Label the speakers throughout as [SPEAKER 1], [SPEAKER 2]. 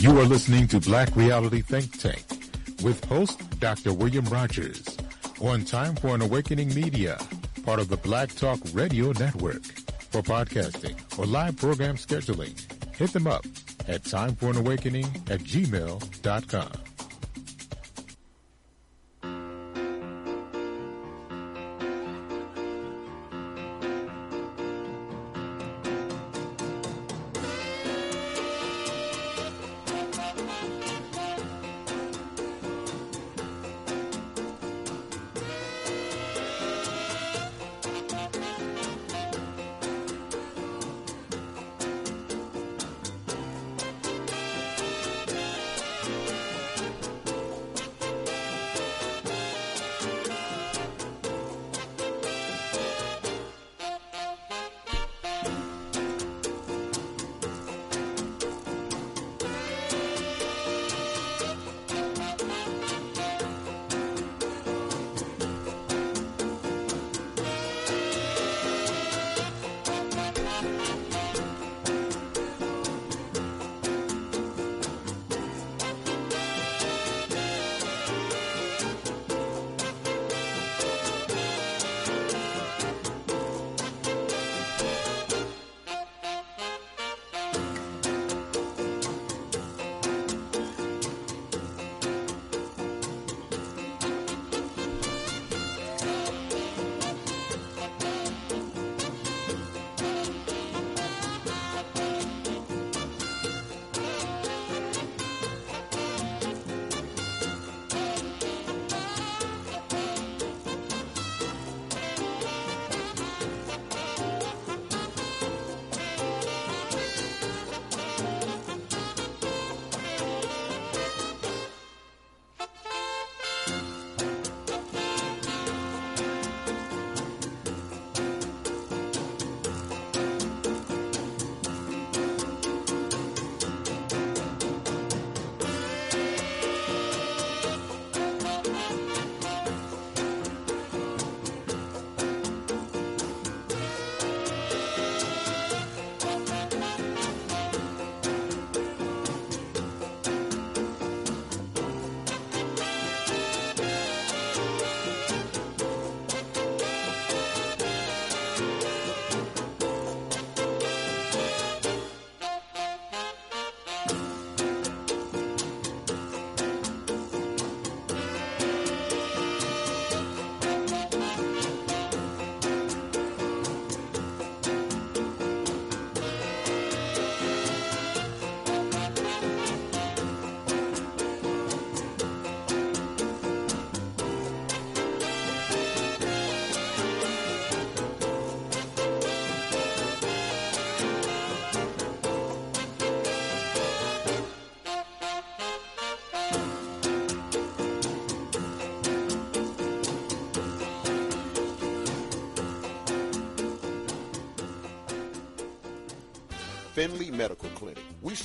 [SPEAKER 1] You are listening to Black Reality Think Tank with host Dr. William Rogers on Time for an Awakening Media, part of the Black Talk Radio Network. For podcasting or live program scheduling, hit them up at timeforanawakening at gmail.com.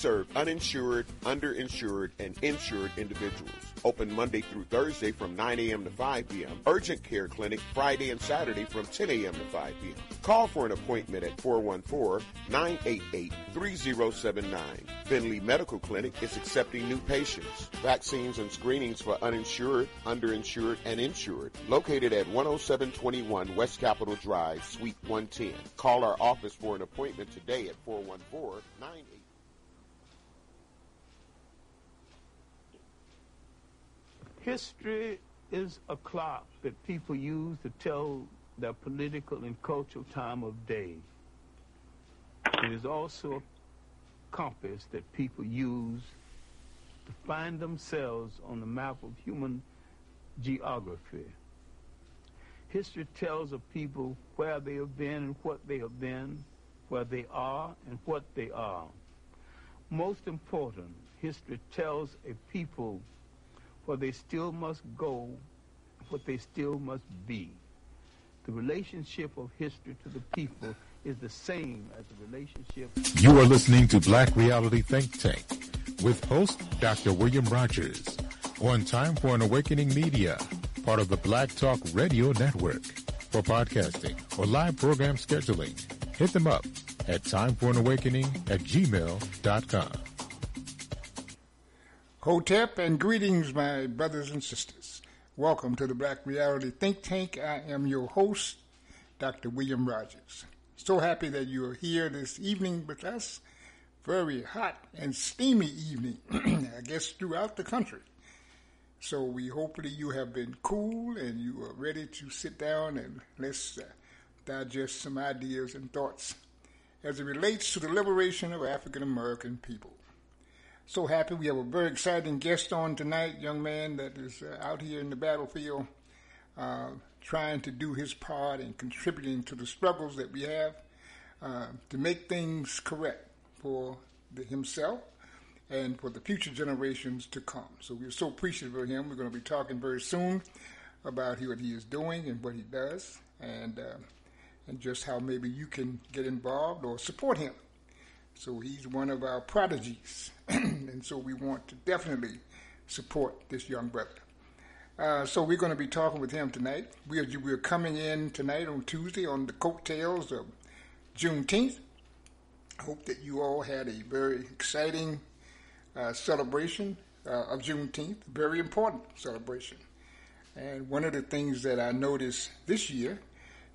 [SPEAKER 2] serve uninsured, underinsured, and insured individuals. Open Monday through Thursday from 9 a.m. to 5 p.m. Urgent Care Clinic Friday and Saturday from 10 a.m. to 5 p.m. Call for an appointment at 414-988-3079. Finley Medical Clinic is accepting new patients. Vaccines and screenings for uninsured, underinsured, and insured. Located at 10721 West Capitol Drive, Suite 110. Call our office for an appointment today at 414
[SPEAKER 3] History is a clock that people use to tell their political and cultural time of day. It is also a compass that people use to find themselves on the map of human geography. History tells of people where they have been and what they have been, where they are and what they are. Most important, history tells a people where they still must go, what they still must be. The relationship of history to the people is the same as the relationship.
[SPEAKER 1] You are listening to Black Reality Think Tank with host Dr. William Rogers on Time for an Awakening Media, part of the Black Talk Radio Network. For podcasting or live program scheduling, hit them up at timeforanawakening at gmail.com.
[SPEAKER 4] Hotep and greetings, my brothers and sisters. Welcome to the Black Reality Think Tank. I am your host, Dr. William Rogers. So happy that you are here this evening with us. Very hot and steamy evening, I guess, throughout the country. So we hopefully you have been cool and you are ready to sit down and let's uh, digest some ideas and thoughts as it relates to the liberation of African American people. So happy we have a very exciting guest on tonight, young man that is uh, out here in the battlefield, uh, trying to do his part and contributing to the struggles that we have uh, to make things correct for the, himself and for the future generations to come. So we're so appreciative of him. We're going to be talking very soon about what he is doing and what he does, and uh, and just how maybe you can get involved or support him. So he's one of our prodigies, and so we want to definitely support this young brother. Uh, so we're going to be talking with him tonight. We are, we're coming in tonight on Tuesday on the coattails of Juneteenth. I hope that you all had a very exciting uh, celebration uh, of Juneteenth, very important celebration. And one of the things that I noticed this year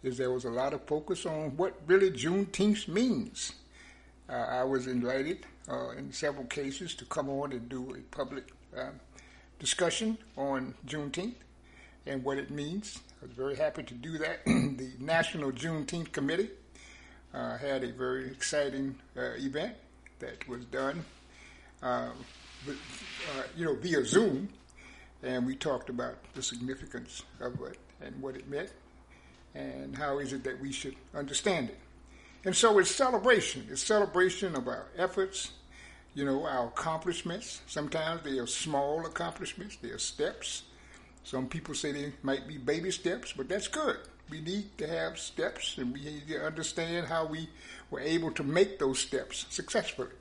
[SPEAKER 4] is there was a lot of focus on what really Juneteenth means. Uh, I was invited uh, in several cases to come on and do a public uh, discussion on Juneteenth and what it means. I was very happy to do that. the National Juneteenth Committee uh, had a very exciting uh, event that was done, uh, with, you know, via Zoom, and we talked about the significance of it and what it meant, and how is it that we should understand it. And so it's celebration. It's celebration of our efforts, you know, our accomplishments. Sometimes they are small accomplishments, they are steps. Some people say they might be baby steps, but that's good. We need to have steps and we need to understand how we were able to make those steps successfully.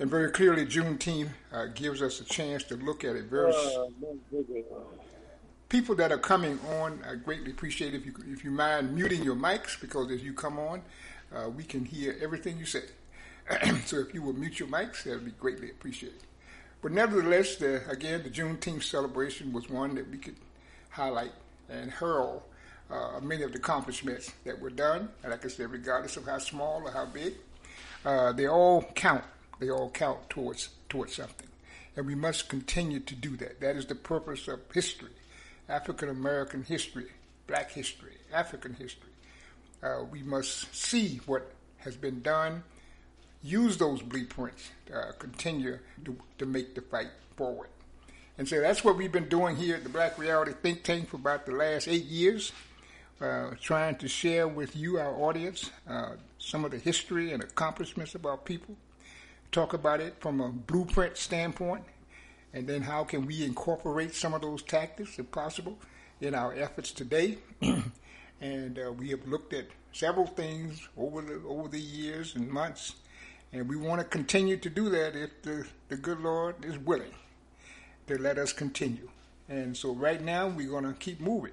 [SPEAKER 4] And very clearly, Juneteenth uh, gives us a chance to look at it very. People that are coming on, I greatly appreciate if you if you mind muting your mics because as you come on, uh, we can hear everything you say. so if you will mute your mics, that would be greatly appreciated. But nevertheless, the, again, the Juneteenth celebration was one that we could highlight and hurl uh, many of the accomplishments that were done. And like I said, regardless of how small or how big, uh, they all count. They all count towards towards something, and we must continue to do that. That is the purpose of history, African American history, Black history, African history uh, we must see what has been done, use those blueprints, uh, continue to, to make the fight forward. And so that's what we've been doing here at the Black Reality Think Tank for about the last eight years, uh, trying to share with you, our audience, uh, some of the history and accomplishments of our people, talk about it from a blueprint standpoint, and then how can we incorporate some of those tactics, if possible, in our efforts today. and uh, we have looked at several things over the over the years and months, and we want to continue to do that if the, the good Lord is willing to let us continue. And so right now we're going to keep moving.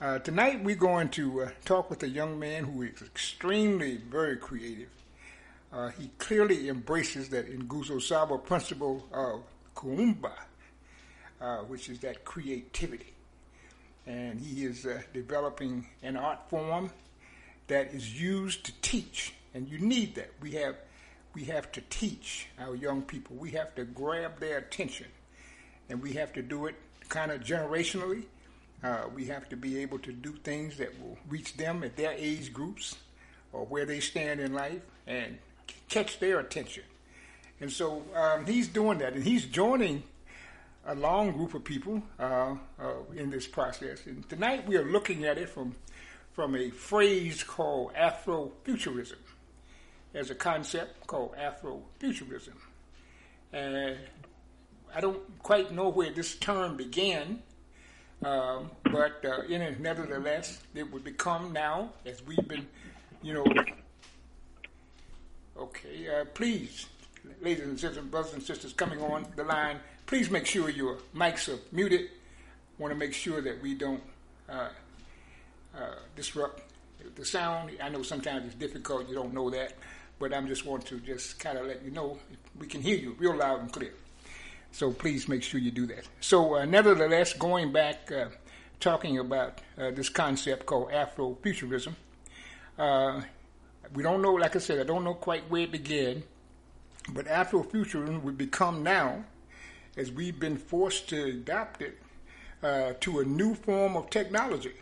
[SPEAKER 4] Uh, tonight we're going to uh, talk with a young man who is extremely very creative. Uh, he clearly embraces that Nguzo Saba principle of Kuumba, uh, which is that creativity and he is uh, developing an art form that is used to teach, and you need that. We have we have to teach our young people. We have to grab their attention, and we have to do it kind of generationally. Uh, we have to be able to do things that will reach them at their age groups or where they stand in life and catch their attention. And so um, he's doing that, and he's joining a long group of people uh, uh, in this process. And tonight we are looking at it from, from a phrase called Afrofuturism. There's a concept called Afrofuturism. And I don't quite know where this term began, um, but uh, in it, nevertheless, it would become now, as we've been, you know. Okay, uh, please, ladies and gentlemen, brothers and sisters coming on the line, Please make sure your mics are muted. Want to make sure that we don't uh, uh, disrupt the sound. I know sometimes it's difficult. You don't know that, but I'm just want to just kind of let you know we can hear you real loud and clear. So please make sure you do that. So, uh, nevertheless, going back, uh, talking about uh, this concept called Afrofuturism, uh, we don't know, like I said, I don't know quite where it began, but Afrofuturism would become now, as we've been forced to adopt it, uh, to a new form of technology.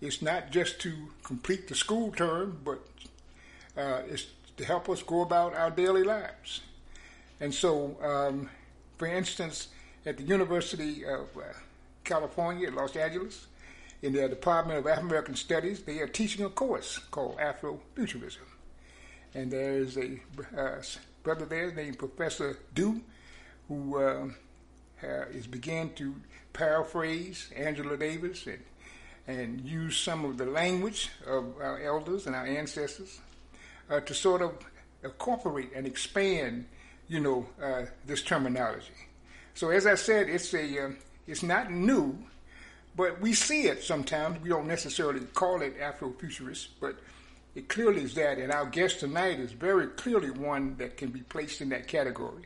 [SPEAKER 4] It's not just to complete the school term, but uh, it's to help us go about our daily lives. And so, um, for instance, at the University of uh, California, Los Angeles, in their Department of African American Studies, they are teaching a course called Afrofuturism. And there's a uh, brother there named Professor Du, who uh, is beginning to paraphrase Angela Davis and, and use some of the language of our elders and our ancestors uh, to sort of incorporate and expand, you know, uh, this terminology. So as I said, it's a uh, it's not new, but we see it sometimes. We don't necessarily call it Afrofuturist, but it clearly is that. And our guest tonight is very clearly one that can be placed in that category.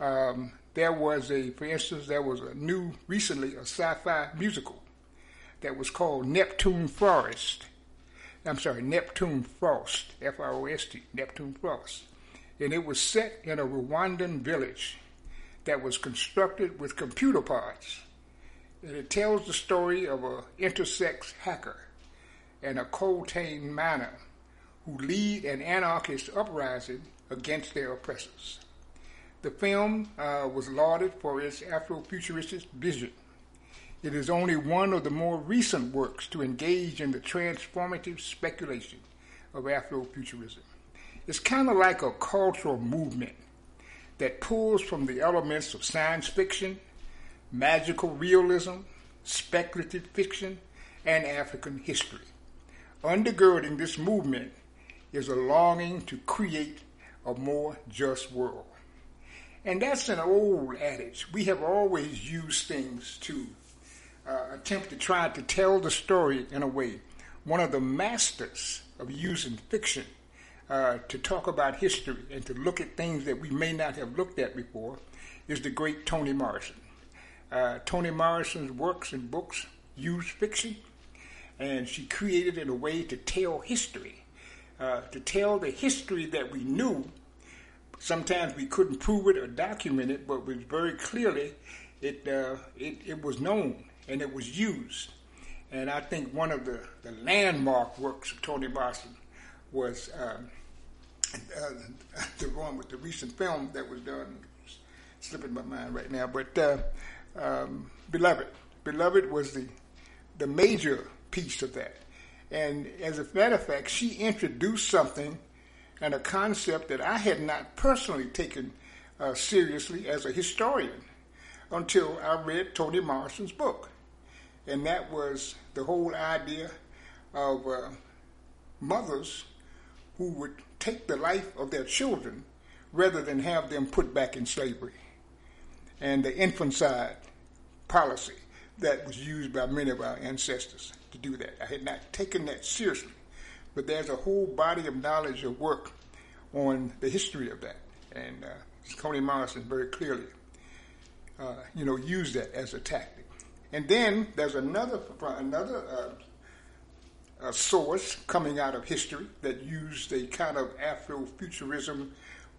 [SPEAKER 4] Um, there was a, for instance, there was a new, recently, a sci-fi musical that was called Neptune Forest. I'm sorry, Neptune Frost, F-R-O-S-T, Neptune Frost. And it was set in a Rwandan village that was constructed with computer parts. And it tells the story of an intersex hacker and a coltan miner who lead an anarchist uprising against their oppressors. The film uh, was lauded for its Afrofuturistic vision. It is only one of the more recent works to engage in the transformative speculation of Afrofuturism. It's kind of like a cultural movement that pulls from the elements of science fiction, magical realism, speculative fiction, and African history. Undergirding this movement is a longing to create a more just world. And that's an old adage. We have always used things to uh, attempt to try to tell the story in a way. One of the masters of using fiction uh, to talk about history and to look at things that we may not have looked at before is the great Toni Morrison. Uh, Toni Morrison's works and books use fiction, and she created in a way to tell history, uh, to tell the history that we knew Sometimes we couldn't prove it or document it, but it was very clearly it, uh, it, it was known and it was used. And I think one of the, the landmark works of Toni Morrison was um, uh, the one with the recent film that was done. Slipping my mind right now, but uh, um, Beloved. Beloved was the the major piece of that. And as a matter of fact, she introduced something and a concept that I had not personally taken uh, seriously as a historian until I read Toni Morrison's book. And that was the whole idea of uh, mothers who would take the life of their children rather than have them put back in slavery. And the infanticide policy that was used by many of our ancestors to do that. I had not taken that seriously but there's a whole body of knowledge of work on the history of that. And uh, Toni Morrison very clearly, uh, you know, used that as a tactic. And then there's another another uh, source coming out of history that used a kind of Afrofuturism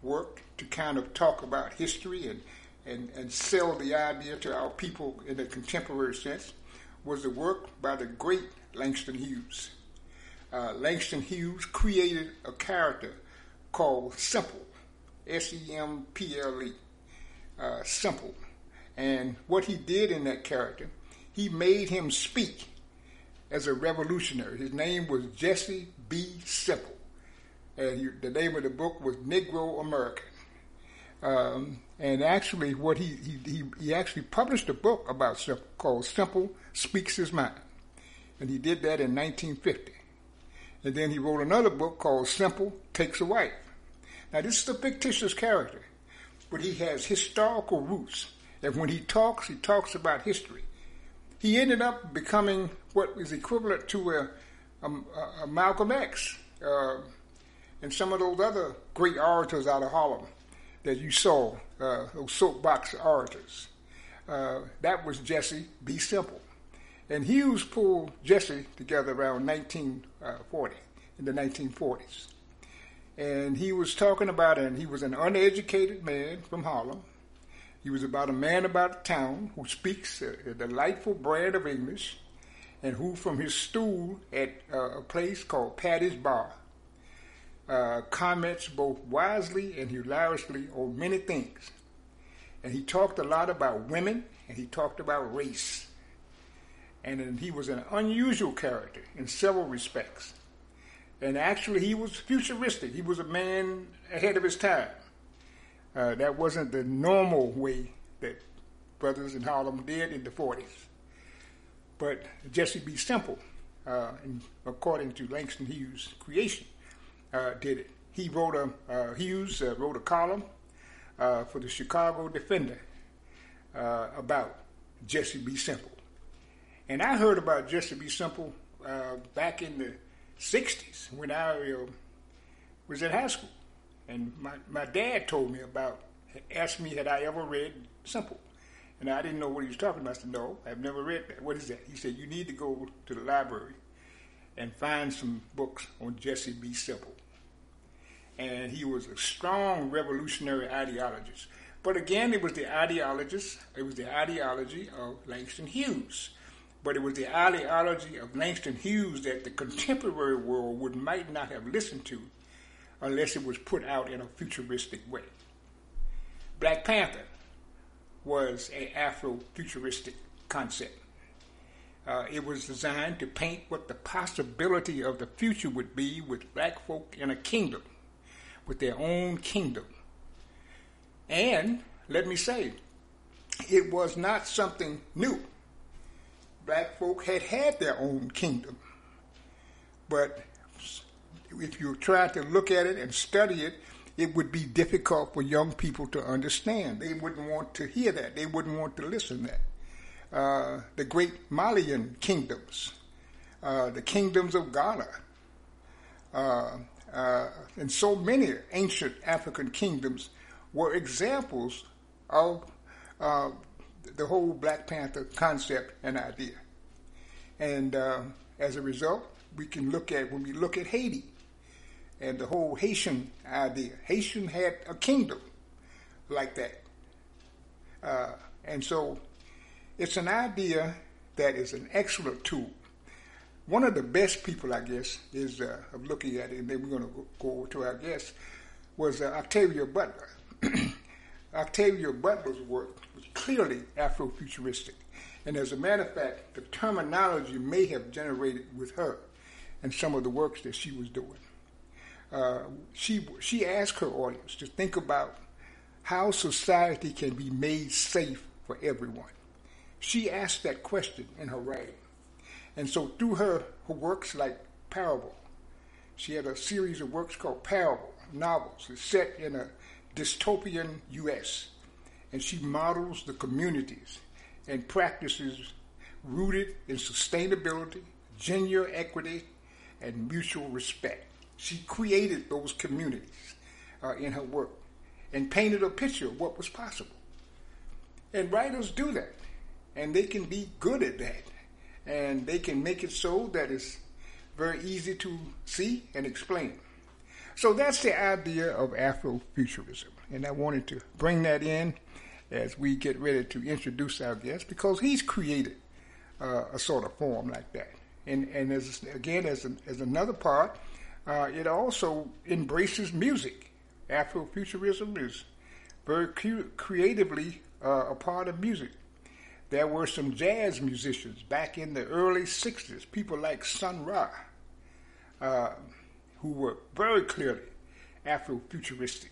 [SPEAKER 4] work to kind of talk about history and, and, and sell the idea to our people in a contemporary sense was the work by the great Langston Hughes uh, Langston Hughes created a character called Simple, S E M P L E, uh, Semple. And what he did in that character, he made him speak as a revolutionary. His name was Jesse B. Semple. And he, the name of the book was Negro American. Um, and actually, what he, he, he, actually published a book about Semple called Simple Speaks His Mind. And he did that in 1950. And then he wrote another book called Simple Takes a Wife. Now, this is a fictitious character, but he has historical roots. And when he talks, he talks about history. He ended up becoming what is equivalent to a, a, a Malcolm X uh, and some of those other great orators out of Harlem. that you saw, uh, those soapbox orators. Uh, that was Jesse B. Semple. And Hughes pulled Jesse together around 1940, in the 1940s. And he was talking about, and he was an uneducated man from Harlem. He was about a man about town who speaks a, a delightful brand of English and who, from his stool at uh, a place called Paddy's Bar, uh, comments both wisely and hilariously on many things. And he talked a lot about women and he talked about race. And he was an unusual character in several respects. And actually, he was futuristic. He was a man ahead of his time. Uh, that wasn't the normal way that brothers in Harlem did in the 40s. But Jesse B. Semple, uh, according to Langston Hughes' creation, uh, did it. He wrote a uh, Hughes uh, wrote a column uh, for the Chicago Defender about Jesse B. Semple, and I heard about Jesse B. Semple uh, back in the '60s when I uh, was in high school, and my my dad told me about asked me had I ever read Simple. And I didn't know what he was talking about. I said, No, I've never read that. What is that? He said, You need to go to the library and find some books on Jesse B. Semple and he was a strong revolutionary ideologist. But again, it was the ideologist, it was the ideology of Langston Hughes. But it was the ideology of Langston Hughes that the contemporary world would might not have listened to unless it was put out in a futuristic way. Black Panther was an Afro-futuristic concept. Uh, it was designed to paint what the possibility of the future would be with black folk in a kingdom with their own kingdom. And let me say, it was not something new. Black folk had had their own kingdom. But if you try to look at it and study it, it would be difficult for young people to understand. They wouldn't want to hear that. They wouldn't want to listen to that. Uh, the great Malian kingdoms, uh, the kingdoms of Ghana, uh, uh, and so many ancient African kingdoms were examples of uh, the whole Black Panther concept and idea. And uh, as a result, we can look at when we look at Haiti and the whole Haitian idea. Haitian had a kingdom like that. Uh, and so it's an idea that is an excellent tool one of the best people, I guess, is uh, of looking at it, and then we're going to go to our guest, was uh, Octavia Butler. Octavia Butler's work clearly Afrofuturistic, and as a matter of fact, the terminology may have generated with her and some of the works that she was doing. Uh, she she asked her audience to think about how society can be made safe for everyone. She asked that question in her writing. And so through her, her works like Parable, she had a series of works called Parable novels. Set in a dystopian U.S. And she models the communities and practices rooted in sustainability, gender equity, and mutual respect. She created those communities uh, in her work and painted a picture of what was possible. And writers do that, and they can be good at that and they can make it so that it's very easy to see and explain. So that's the idea of Afrofuturism, and I wanted to bring that in as we get ready to introduce our guest because he's created uh, a sort of form like that. And and as again as an, as another part, uh, it also embraces music. Afrofuturism is very cu- creatively uh, a part of music there were some jazz musicians back in the early 60s, people like Sun Ra, uh, who were very clearly Afrofuturistic.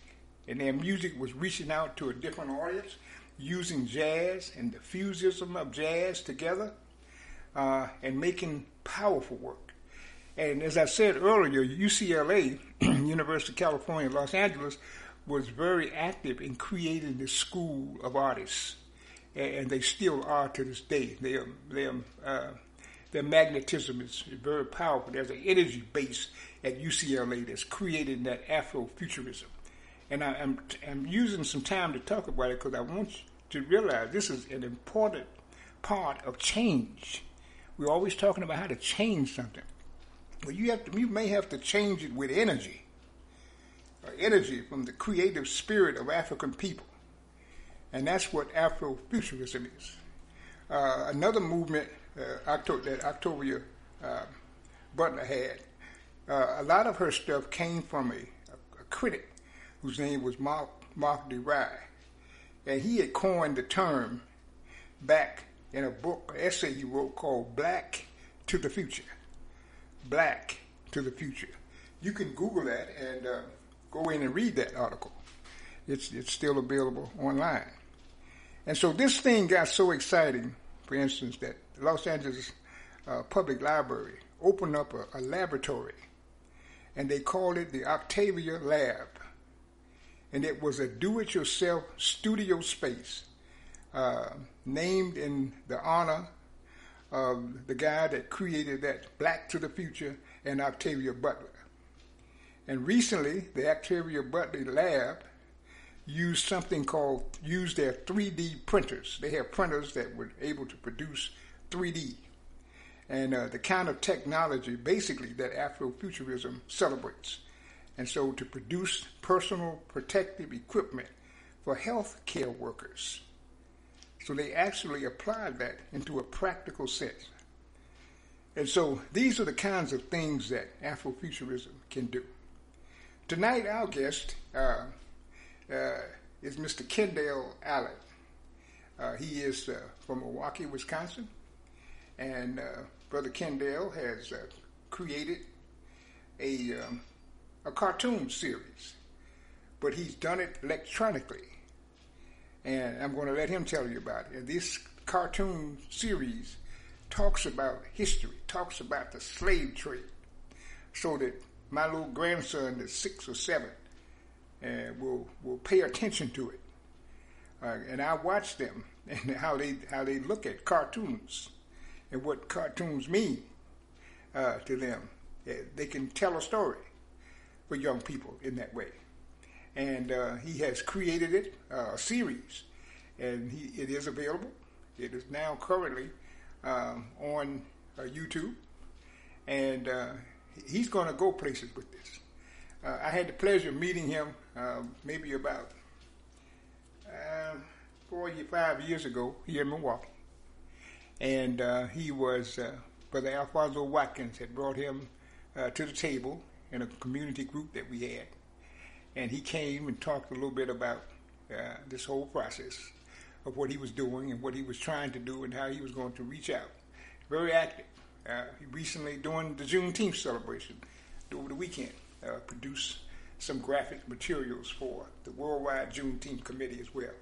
[SPEAKER 4] And their music was reaching out to a different audience, using jazz and the fusion of jazz together uh, and making powerful work. And as I said earlier, UCLA, University of California, Los Angeles, was very active in creating the school of artists and they still are to this day. Uh, their magnetism is very powerful. There's an energy base at UCLA that's creating that Afrofuturism, And I, am I'm, I'm using some time to talk about it because I want you to realize this is an important part of change. We're always talking about how to change something. Well, you have to, you may have to change it with energy, uh, energy from the creative spirit of African people, and that's what Afrofuturism is. Uh, another movement uh, Octo- that Octavia uh, Butler had, uh, a lot of her stuff came from a, a critic whose name was Mark, Mark Dery, and he had coined the term back in a book, an essay he wrote called Black to the Future. Black to the Future. You can Google that and uh, go in and read that article. It's, it's still available online. And so this thing got so exciting, for instance, that Los Angeles uh, Public Library opened up a, a laboratory and they called it the Octavia Lab. And it was a do it yourself studio space uh, named in the honor of the guy that created that Black to the Future and Octavia Butler. And recently, the Octavia Butler lab used something called, used their 3D printers. They have printers that were able to produce 3D. And uh, the kind of technology, basically, that Afrofuturism celebrates. And so to produce personal protective equipment for health care workers so they actually applied that into a practical sense. And so these are the kinds of things that Afrofuturism can do. Tonight, our guest uh, uh, is Mr. Kendale Allen. Uh, he is uh, from Milwaukee, Wisconsin. And uh, Brother Kendale has uh, created a, um, a cartoon series, but he's done it electronically and I'm going to let him tell you about it. This cartoon series talks about history, talks about the slave trade, so that my little grandson, that's six or seven, uh, will will pay attention to it. Uh, and I watch them and how they how they look at cartoons and what cartoons mean uh, to them. Uh, they can tell a story for young people in that way and uh, he has created it uh, a series, and he, it is available. It is now currently um, on uh, YouTube, and uh, he's going to go places with this. Uh, I had the pleasure of meeting him um, maybe about four or five years ago here in Milwaukee, and uh, he was Brother Alfonso Watkins had brought him to the table in a community group that we had and he came and talked a little bit about uh, this whole process of what he was doing and what he was trying to do and how he was going to reach out. Very active. Uh, he recently, during the Juneteenth celebration over the weekend, uh, produced some graphic materials for the Worldwide Juneteenth Committee as well.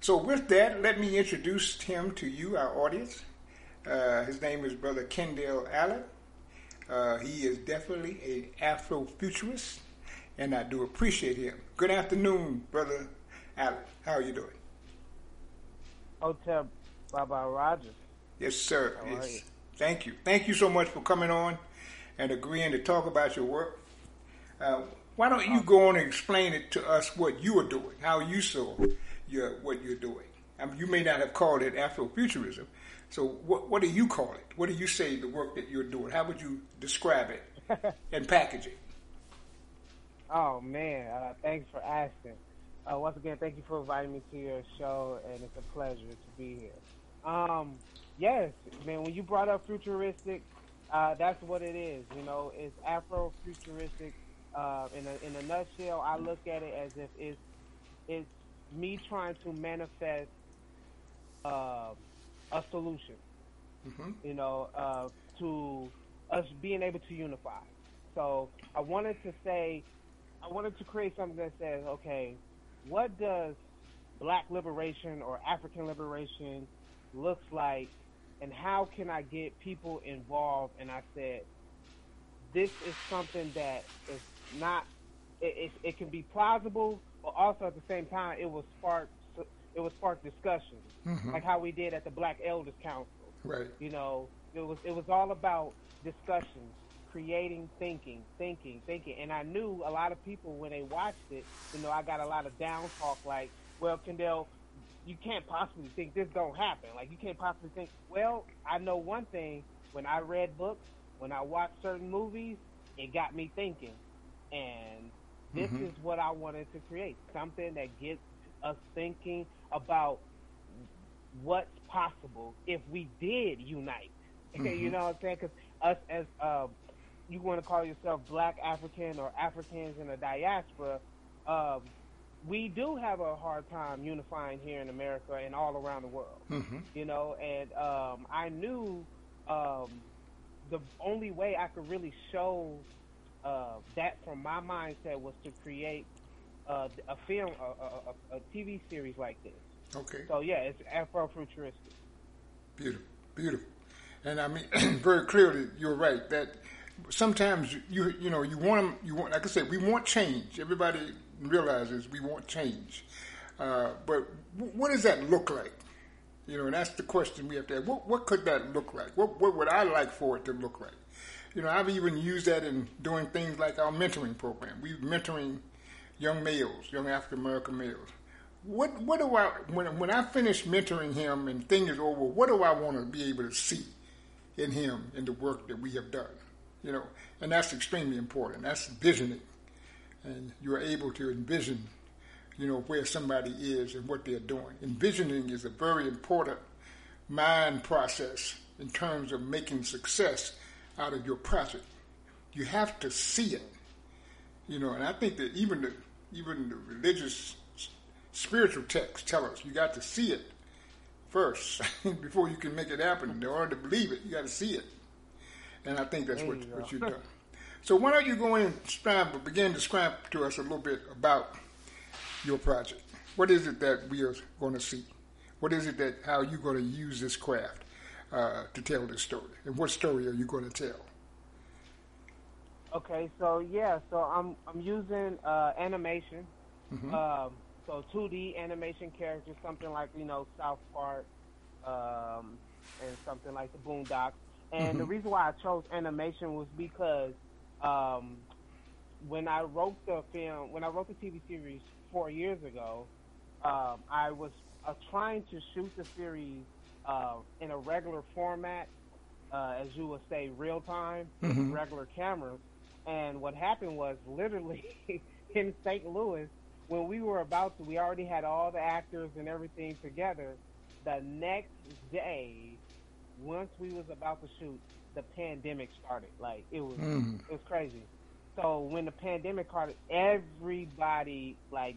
[SPEAKER 4] So, with that, let me introduce him to you, our audience. Uh, his name is Brother Kendale Allen. Uh, he is definitely an Afrofuturist and I do appreciate him. Good afternoon, Brother Allen. How are you doing?
[SPEAKER 5] Hotep Baba Rogers.
[SPEAKER 4] Yes, sir. How yes. You? Thank you. Thank you so much for coming on and agreeing to talk about your work. Uh, why don't you go on and explain it to us what you are doing, how you saw your, what you're doing? I mean, you may not have called it Afrofuturism. So what, what do you call it? What do you say the work that you're doing? How would you describe it and package it?
[SPEAKER 5] Oh man, uh, thanks for asking. Uh, once again, thank you for inviting me to your show, and it's a pleasure to be here. Um, yes, man. When you brought up futuristic, uh, that's what it is. You know, it's Afro-futuristic. Uh, in a in a nutshell, I look at it as if it's it's me trying to manifest uh, a solution. Mm-hmm. You know, uh, to us being able to unify. So I wanted to say I wanted to create something that says, okay, what does black liberation or African liberation looks like, and how can I get people involved? And I said, this is something that is not. It, it, it can be plausible, but also at the same time, it will spark. It will spark discussion, mm-hmm. like how we did at the Black Elders Council.
[SPEAKER 4] Right.
[SPEAKER 5] You know, it was it was all about discussions creating, thinking, thinking, thinking. And I knew a lot of people when they watched it, you know, I got a lot of down talk like, well, Kendale, you can't possibly think this don't happen. Like you can't possibly think. Well, I know one thing. When I read books, when I watched certain movies, it got me thinking. And this
[SPEAKER 4] Mhm.
[SPEAKER 5] is what I wanted to create. Something that gets us thinking about what's possible if we did unite. you know what I'm saying? Because us as uh, you want to call yourself Black African or Africans in a diaspora, um, we do have a hard time unifying here in America and all around the world.
[SPEAKER 4] Mhm.
[SPEAKER 5] You know, and um, I knew um, the only way I could really show uh, that from my mindset was to create uh, a film, a, a, a, TV series like this.
[SPEAKER 4] Okay.
[SPEAKER 5] So yeah, it's Afrofuturistic.
[SPEAKER 4] Beautiful, beautiful. And I mean, very clearly, you're right that sometimes you you know you want you want like I said, we want change. Everybody realizes we want change, uh, but w- what does that look like? You know, and that's the question we have to ask. What, what could that look like? What, what would I like for it to look like? You know, I've even used that in doing things like our mentoring program. We're mentoring young males, young African American males. What what do I when when I finish mentoring him and thing is over? What do I want to be able to see in him in the work that we have done? You know, and that's extremely important. That's visioning, and you are able to envision, you know, where somebody is and what they're doing. Envisioning is a very important mind process in terms of making success out of your project. You have to see it, you know, and I think that even the even the religious spiritual texts tell us you got to see it first before you can make it happen. In order to believe it, you got to see it, and I think that's
[SPEAKER 5] There
[SPEAKER 4] what,
[SPEAKER 5] you
[SPEAKER 4] what you've done. So why don't you go in and begin to describe to us a little bit about your project? What is it that we are going to see? What is it that how you going to use this craft uh, to tell this story, and what story are you going to tell?
[SPEAKER 5] Okay, so yeah, so I'm I'm using uh, animation, um, so 2D animation characters, something like you know South Park, um, and something like the Boondocks. And the reason why I chose animation was because um, when I wrote the film, when I wrote the TV series four years ago, um, I was uh, trying to shoot the series uh, in a regular format, uh, as you would say, real time, with regular cameras. And what happened was literally in St. Louis, when we were about to, we already had all the actors and everything together. The next day, once we was about to shoot, the pandemic started. Like it was, mm-hmm. it was crazy. So when the pandemic started, everybody like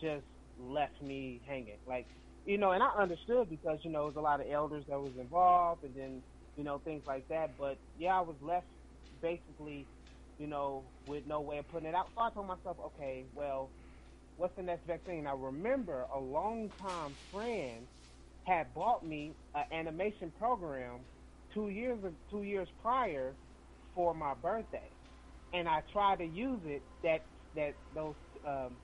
[SPEAKER 5] just left me hanging. Like, you know, and I understood because, you know, there was a lot of elders that was involved and then, you know, things like that. But yeah, I was left basically, you know, with no way of putting it out. So I told myself, okay, well, what's the next best thing? And I remember a long time friend had bought me an animation program two years two years prior for my birthday, and I tried to use it that that those um,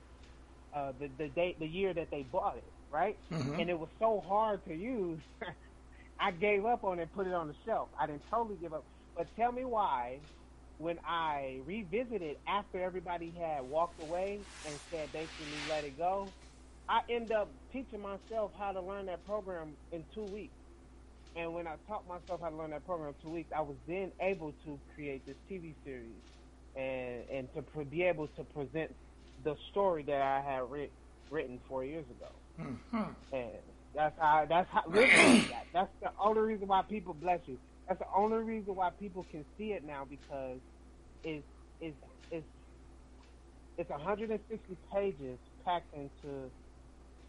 [SPEAKER 5] uh, the the date the year that they bought it right, and it was so hard to use. I gave up on it, put it on the shelf. I didn't totally give up. But tell me why, when I revisited after everybody had walked away and said basically let it go, I end up teaching myself how to learn that program in two weeks. And when I taught myself how to learn that program in two weeks, I was then able to create this TV series and and to pre- be able to present the story that I had writ- written four years ago. Mm-hmm. And that's how. That's how. That, that's the only reason why people bless you. That's the only reason why people can see it now because it's it's it's it's 160 pages packed into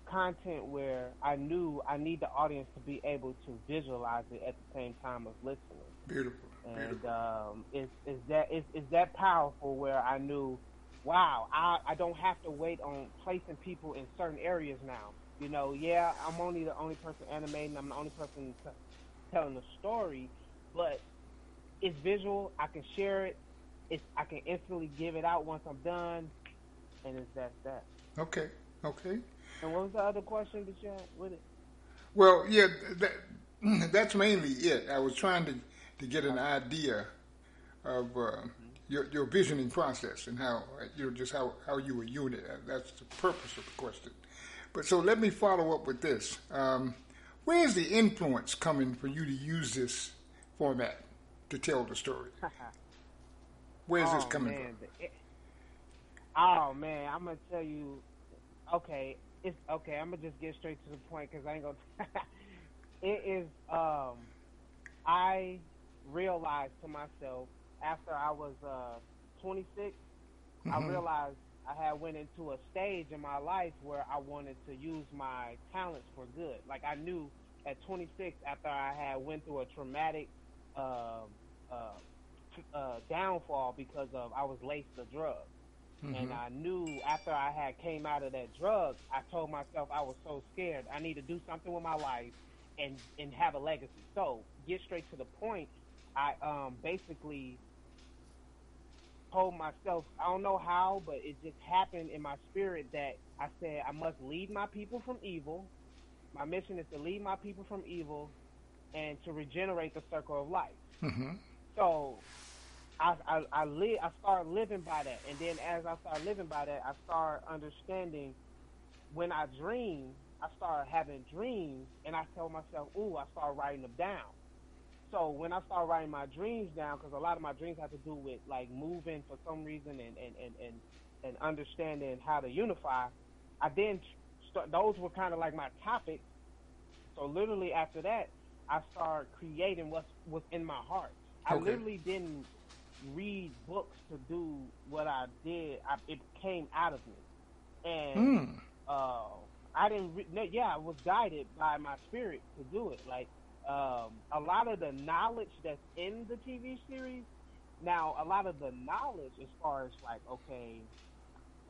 [SPEAKER 5] content where I knew I need the audience to be able to visualize it at the same time of listening.
[SPEAKER 4] Beautiful,
[SPEAKER 5] And
[SPEAKER 4] beautiful.
[SPEAKER 5] um, it's, it's that it's, it's that powerful where I knew, wow, I, I don't have to wait on placing people in certain areas now. You know, yeah, I'm only the only person animating. I'm the only person t- telling the story, but it's visual. I can share it. It's I can instantly give it out once I'm done, and it's that's that.
[SPEAKER 4] Okay, okay.
[SPEAKER 5] And what was the other question that you had with it?
[SPEAKER 4] Well, yeah, that, that's mainly it. I was trying to, to get an idea of uh, your, your visioning process and how you know just how, how you were unit. That's the purpose of the question. But so let me follow up with this. Um, where's the influence coming for you to use this format to tell the story? Where's
[SPEAKER 5] oh,
[SPEAKER 4] this coming
[SPEAKER 5] man.
[SPEAKER 4] from?
[SPEAKER 5] It, oh man, I'm gonna tell you. Okay, it's okay. I'm gonna just get straight to the point because I ain't gonna. it is. Um, I realized to myself after I was uh, 26, mm-hmm. I realized I had went into a stage in my life where I wanted to use my talents for good. Like I knew at 26, after I had went through a traumatic uh, uh, uh, downfall because of I was laced with drugs. Mm-hmm. And I knew after I had came out of that drug, I told myself I was so scared. I need to do something with my life and and have a legacy. So get straight to the point. I um, basically told myself I don't know how, but it just happened in my spirit that I said I must lead my people from evil. My mission is to lead my people from evil and to regenerate the circle of life. Mm-hmm. So I I I, li- I started living by that, and then as I started living by that, I started understanding when I dream, I started having dreams, and I tell myself, "Ooh," I started writing them down. So when I started writing my dreams down, because a lot of my dreams have to do with like moving for some reason and and and and, and understanding how to unify, I then start, those were kind of like my topics. So literally after that, I started creating what's what's in my heart. I literally didn't read books to do what I did. I, it came out of me, and mm. uh, I didn't. Re- yeah, I was guided by my spirit to do it. Like um, a lot of the knowledge that's in the TV series. Now, a lot of the knowledge, as far as like, okay,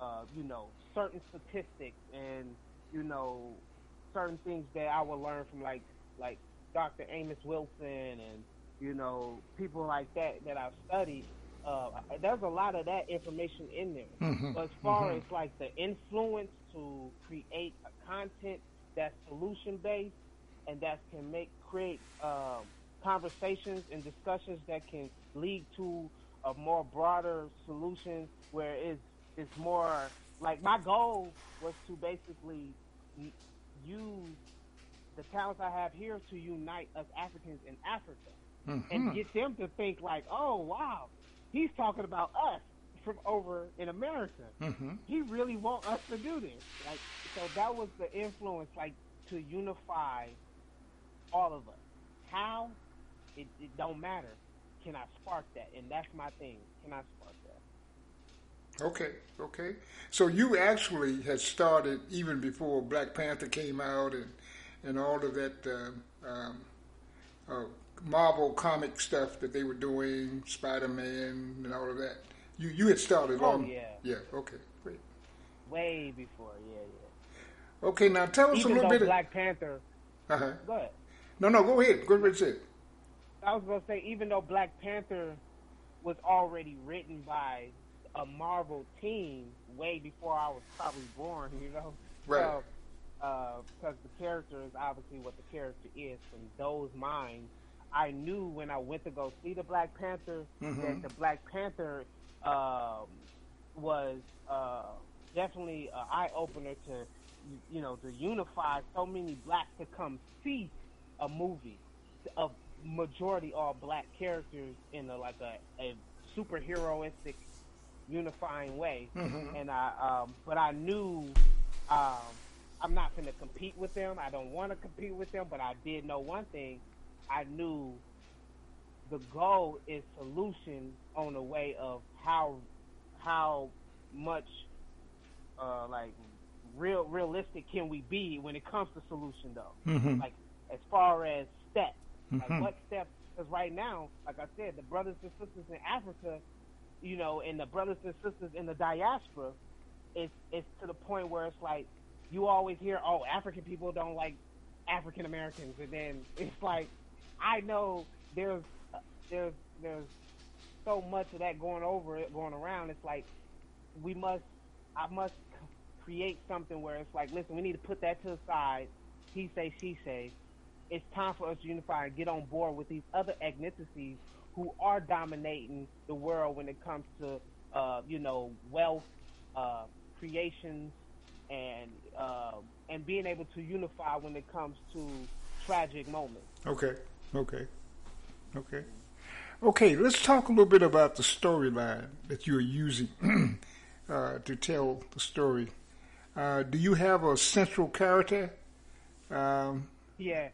[SPEAKER 5] uh, you know, certain statistics and you know, certain things that I would learn from like like Dr. Amos Wilson and you know, people like that that I've studied. Uh, there's a lot of that information in there. Mm-hmm. But as far mm-hmm. as like the influence to create a content that's solution based and that can make create um, conversations and discussions that can lead to a more broader solution where it's it's more like my goal was to basically use the talents I have here to unite us Africans in Africa mm-hmm. and get them to think like, oh wow, he's talking about us from over in America. Mm-hmm. He really want us to do this. Like so that was the influence, like to unify all of us. How? It, it don't matter. Can I spark that? And that's my thing. Can I spark that?
[SPEAKER 4] Okay, okay. So you actually had started even before Black Panther came out and and all of that uh, um, uh, Marvel comic stuff that they were doing, Spider Man and all of that. You you had started
[SPEAKER 5] oh,
[SPEAKER 4] on
[SPEAKER 5] yeah
[SPEAKER 4] yeah okay great
[SPEAKER 5] way before yeah yeah.
[SPEAKER 4] Okay, now tell us
[SPEAKER 5] even
[SPEAKER 4] a little bit.
[SPEAKER 5] Black of, Panther.
[SPEAKER 4] Uh huh.
[SPEAKER 5] Go ahead.
[SPEAKER 4] No, no, go ahead. Go ahead. Say
[SPEAKER 5] I was going to say, even though Black Panther was already written by a Marvel team way before I was probably born, you know,
[SPEAKER 4] right?
[SPEAKER 5] So, uh, because the character is obviously what the character is from those minds. I knew when I went to go see the Black Panther mm-hmm. that the Black Panther um, was uh, definitely an eye opener to you know to unify so many blacks to come see a movie of majority all black characters in a like a, a superheroistic unifying way mm-hmm. and I um but I knew um I'm not going to compete with them. I don't want to compete with them, but I did know one thing. I knew the goal is solution on the way of how how much uh, like real realistic can we be when it comes to solution though? Mm-hmm. Like as far as steps, mm-hmm. like what steps? Because right now, like I said, the brothers and sisters in Africa, you know, and the brothers and sisters in the diaspora, it's it's to the point where it's like you always hear, oh, African people don't like African Americans, and then it's like I know there's there's there's so much of that going over it going around. It's like we must I must create something where it's like, listen, we need to put that to the side. He say, she say. It's time for us to unify and get on board with these other ethnicities who are dominating the world when it comes to uh, you know wealth, uh, creations, and uh, and being able to unify when it comes to tragic moments.
[SPEAKER 4] Okay, okay, okay, okay. Let's talk a little bit about the storyline that you're using uh, to tell the story. Uh, do you have a central character? Um,
[SPEAKER 5] yeah.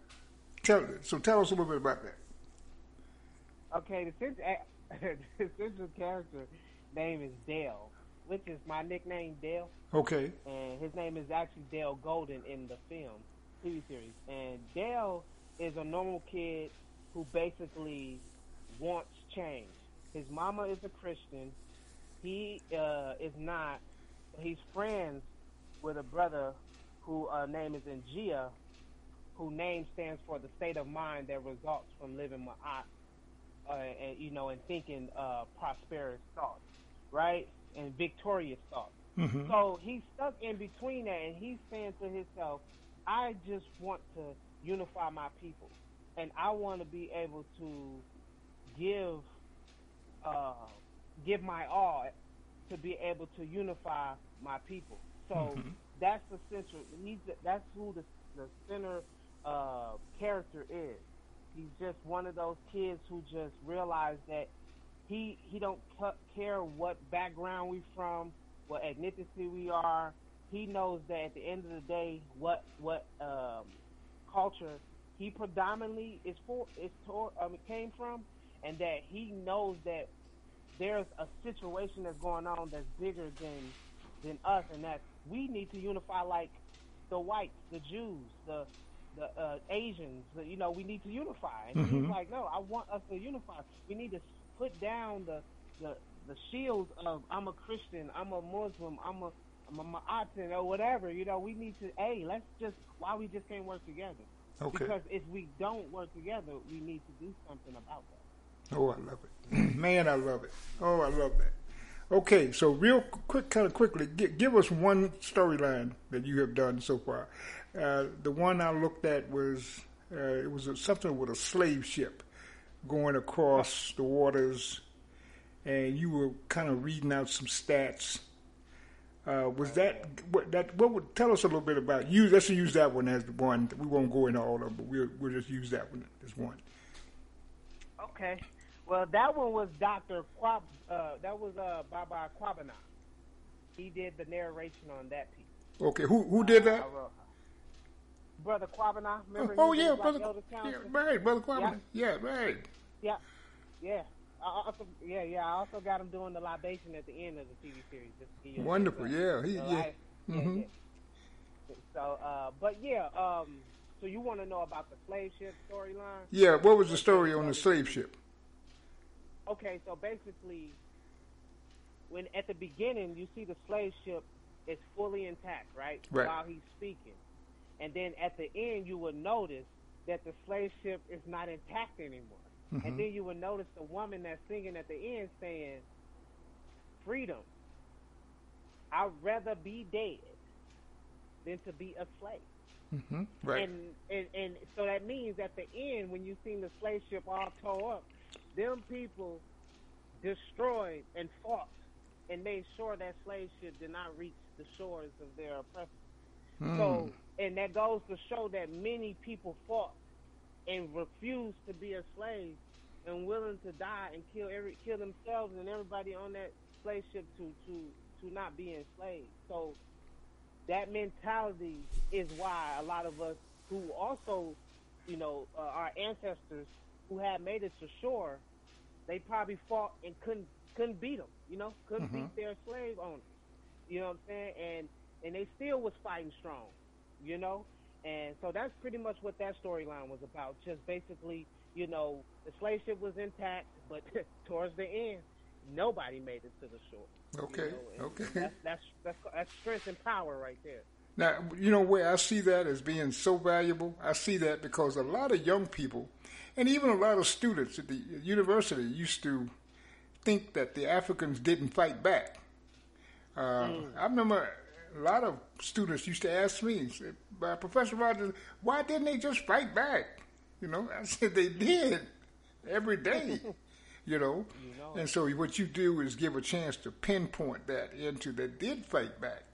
[SPEAKER 4] Tell so. Tell us a little bit about that.
[SPEAKER 5] Okay, the central, the central character name is Dale, which is my nickname, Dale.
[SPEAKER 4] Okay.
[SPEAKER 5] And his name is actually Dale Golden in the film TV series. And Dale is a normal kid who basically wants change. His mama is a Christian. He uh, is not. He's friends with a brother who uh, name is Ngia, who name stands for the state of mind that results from living ma'at, uh, and you know, and thinking uh, prosperous thoughts, right, and victorious thoughts.
[SPEAKER 4] Mm-hmm.
[SPEAKER 5] So he's stuck in between that, and he's saying to himself, "I just want to unify my people, and I want to be able to give, uh, give my all to be able to unify my people." So
[SPEAKER 4] Mm-hmm.
[SPEAKER 5] that's the central. He's that's who the the center uh, character is. He's just one of those kids who just realized that he he don't cu- care what background we from, what ethnicity we are. He knows that at the end of the day, what what um, culture he predominantly is for is tor- um, came from, and that he knows that there's a situation that's going on that's bigger than than us, and that we need to unify like the whites, the Jews, the the uh, Asians. The, you know, we need to unify. And he's
[SPEAKER 4] Mhm.
[SPEAKER 5] like, no, I want us to unify. We need to put down the the the shield of I'm a Christian, I'm a Muslim, I'm a I'm a or whatever. You know, we need to. Hey, let's just why we just can't work together.
[SPEAKER 4] Okay.
[SPEAKER 5] Because if we don't work together, we need to do something about that.
[SPEAKER 4] Oh, I love it. Man, I love it. Oh, I love that. Okay, so real quick, kind of quickly, give, give us one storyline that you have done so far. Uh, the one I looked at was uh, it was a, something with a slave ship going across the waters, and you were kind of reading out some stats. Uh, was that what that? What would tell us a little bit about you? Let's use that one as the one. We won't go into all of them, but we'll we'll just use that one as one.
[SPEAKER 5] Okay. Well, that one was Doctor Quab. Uh, that was uh, Baba Quabana. He did the narration on that piece.
[SPEAKER 4] Okay, who who did that?
[SPEAKER 5] Brother Quabana, remember?
[SPEAKER 4] Oh, yeah,
[SPEAKER 5] like
[SPEAKER 4] brother.
[SPEAKER 5] Elder
[SPEAKER 4] Yeah, right, brother Kwame. Yeah, right.
[SPEAKER 5] Yeah, yeah. I also, yeah, yeah. I also got him doing the libation at the end of the TV series. Just to give
[SPEAKER 4] Wonderful. Yeah, he
[SPEAKER 5] So
[SPEAKER 4] yeah.
[SPEAKER 5] I- yeah,
[SPEAKER 4] Mhm.
[SPEAKER 5] yeah. So, uh, but yeah. Um, so you want to know about the slave ship storyline?
[SPEAKER 4] Yeah, what was the story on the slave ship?
[SPEAKER 5] Okay, so basically, when at the beginning you see the slave ship is fully intact, right?
[SPEAKER 4] Right.
[SPEAKER 5] While he's speaking, and then at the end you will notice that the slave ship is not intact anymore,
[SPEAKER 4] Mhm.
[SPEAKER 5] and then you will notice the woman that's singing at the end saying, "Freedom. I'd rather be dead than to be a slave."
[SPEAKER 4] hmm Right.
[SPEAKER 5] And, and and so that means at the end, when you seen the slave ship all tore up, them people destroyed and fought and made sure that slave ship did not reach the shores of their oppressors.
[SPEAKER 4] Mm.
[SPEAKER 5] So, and that goes to show that many people fought and refused to be a slave and willing to die and kill every kill themselves and everybody on that slave ship to to to not be enslaved. So that mentality is why a lot of us who also, you know, uh, our ancestors who had made it to shore, they probably fought and couldn't couldn't beat them. You know, couldn't
[SPEAKER 4] Mhm.
[SPEAKER 5] beat their slave owners. You know what I'm saying? And and they still was fighting strong. You know, and so that's pretty much what that storyline was about. Just basically, you know, the slave ship was intact, but towards the end, nobody made it to the shore. you
[SPEAKER 4] Okay,
[SPEAKER 5] know,
[SPEAKER 4] okay.
[SPEAKER 5] That's, that's that's that's strength and power right there.
[SPEAKER 4] Now, you know where I see that as being so valuable? I see that because a lot of young people, and even a lot of students at the university, used to think that the Africans didn't fight back. Uh, I remember a lot of students used to ask me, "Uh, Professor Rogers, why didn't they just fight back? You know, I said they did every day. You know?
[SPEAKER 5] You know.
[SPEAKER 4] And so what you do is give a chance to pinpoint that into that did fight back.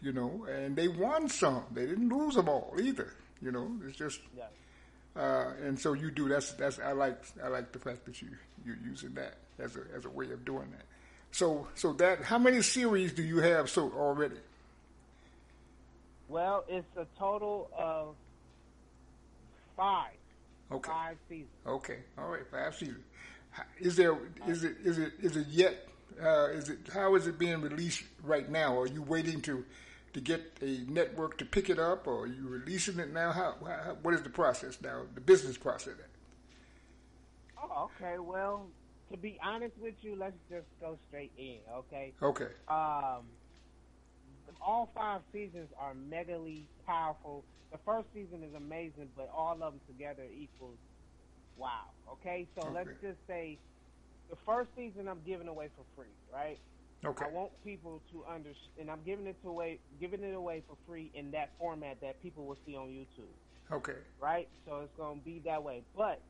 [SPEAKER 4] You know, and they won some. They didn't lose them all either. You know, it's just
[SPEAKER 5] Yeah.
[SPEAKER 4] uh, and so you do. That's that's. I like I like the fact that you you're using that as a as a way of doing that. So so that how many series do you have so already?
[SPEAKER 5] Well, it's a total of five.
[SPEAKER 4] Okay.
[SPEAKER 5] Five seasons.
[SPEAKER 4] Okay. All right. Five seasons. Is there is it is it is it yet? Uh, is it how is it being released right now? Are you waiting to to get a network to pick it up, or are you releasing it now? How, how what is the process now? The business process.
[SPEAKER 5] Oh, okay. Well, to be honest with you, let's just go straight in, okay?
[SPEAKER 4] Okay.
[SPEAKER 5] Um, all five seasons are megally powerful. The first season is amazing, but all of them together equals wow. Okay, so let's just say the first season I'm giving away for free, right?
[SPEAKER 4] Okay.
[SPEAKER 5] I want people to understand, and I'm giving it away, giving it away for free in that format that people will see on YouTube,
[SPEAKER 4] Okay.
[SPEAKER 5] right? So it's going to be that way. But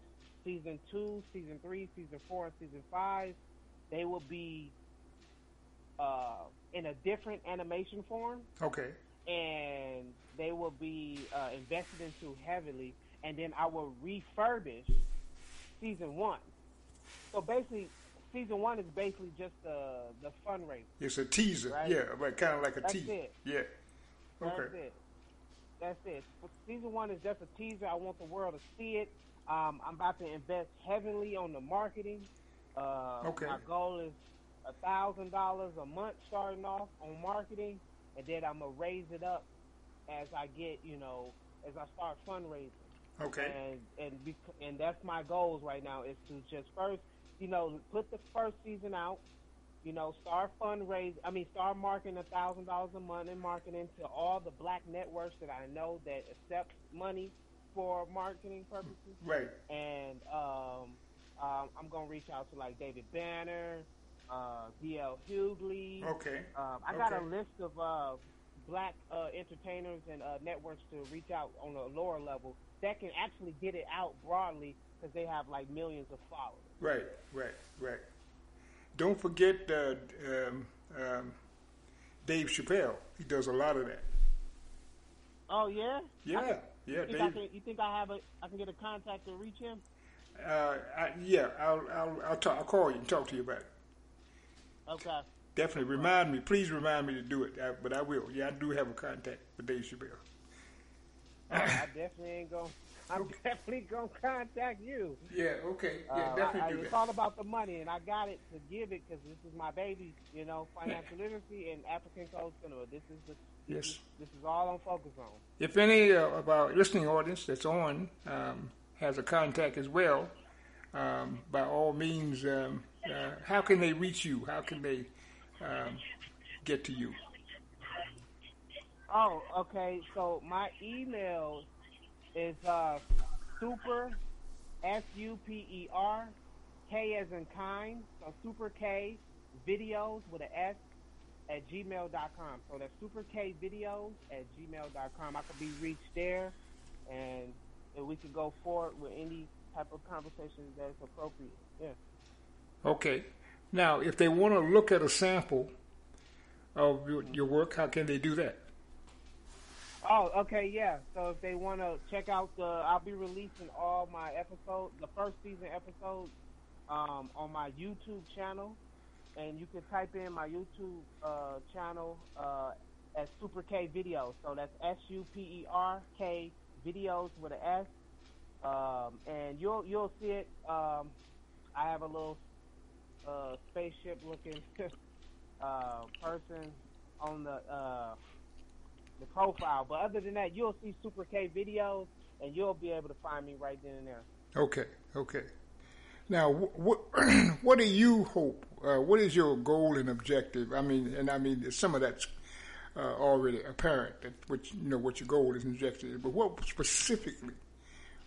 [SPEAKER 5] season two, season three, season four, and season five, they will be uh, in a different animation form,
[SPEAKER 4] Okay.
[SPEAKER 5] and they will be uh, invested into heavily. And then I will refurbish season one. So basically, season one is basically just the the fundraiser.
[SPEAKER 4] It's a teaser.
[SPEAKER 5] Right.
[SPEAKER 4] Yeah, but kind of like a
[SPEAKER 5] That's
[SPEAKER 4] teaser.
[SPEAKER 5] it.
[SPEAKER 4] Yeah.
[SPEAKER 5] That's
[SPEAKER 4] Okay.
[SPEAKER 5] it. That's it. Season one is just a teaser. I want the world to see it. Um, I'm about to invest heavily on the marketing. Uh,
[SPEAKER 4] Okay.
[SPEAKER 5] My goal is a thousand dollars a month starting off on marketing, and then I'm gonna raise it up as I get, you know, as I start fundraising.
[SPEAKER 4] Okay.
[SPEAKER 5] And and bec- and that's my goals right now is to just first, you know, put the first season out. You know, start fundraising. I mean, start marketing a thousand dollars a month in marketing to all the black networks that I know that accept money for marketing purposes.
[SPEAKER 4] Right.
[SPEAKER 5] And um, um, I'm gonna reach out to like David Banner, uh, D.L. Hughley.
[SPEAKER 4] Okay.
[SPEAKER 5] Um, I got a list of uh, black uh, entertainers and uh, networks to reach out on a lower level that can actually get it out broadly because they have like millions of followers.
[SPEAKER 4] Right. Right. Right. Don't forget uh, um, um, Dave Chappelle. He does a lot of that.
[SPEAKER 5] Oh yeah,
[SPEAKER 4] Yeah.
[SPEAKER 5] I
[SPEAKER 4] Yeah.
[SPEAKER 5] you think, I
[SPEAKER 4] Dave.
[SPEAKER 5] can, you think I have a I can get a contact to reach him?
[SPEAKER 4] Uh, I, yeah. I'll I'll I'll, talk, I'll call you and talk to you about it.
[SPEAKER 5] Okay.
[SPEAKER 4] Definitely remind me. Please remind me to do it. Uh, but I will. Yeah, I do have a contact with Dave Chappelle.
[SPEAKER 5] I definitely ain't gonna. I'm definitely gonna contact you.
[SPEAKER 4] Yeah. Okay. Yeah.
[SPEAKER 5] Uh,
[SPEAKER 4] definitely
[SPEAKER 5] I,
[SPEAKER 4] do
[SPEAKER 5] it's
[SPEAKER 4] that.
[SPEAKER 5] all about the money, and I got it to give it because this is my baby. You know, financial literacy and African code cinema. This is the this
[SPEAKER 4] Yes.
[SPEAKER 5] is, this is all I'm focused on.
[SPEAKER 4] If any uh, of our listening audience that's on um, has a contact as well, um, by all means, um, uh, how can they reach you? How can they um, get to you?
[SPEAKER 5] Oh, okay. So my email is uh, super s u p e r k as in kind. So super k videos with an s at gmail.com. So that's super k videos at gmail.com. I could be reached there, and, and we could go forward with any type of conversation that's appropriate. Yeah.
[SPEAKER 4] Okay. Now, if they want to look at a sample of your, work, how can they do that?
[SPEAKER 5] Oh, okay, yeah. So if they want to check out the, I'll be releasing all my episodes, the first season episodes, um, on my YouTube channel, and you can type in my YouTube uh, channel uh, as Super K Videos. So that's S U P E R K Videos with an S, um, and you'll you'll see it. Um, I have a little uh, spaceship looking uh, person on the. Uh, the profile. But other than that, you'll see Super K videos, and you'll be able to find me right then and there.
[SPEAKER 4] Okay, okay. Now, what what do you hope? Uh, what is your goal and objective? I mean, and I mean some of that's uh, already apparent that what you know what your goal is and objective. But what specifically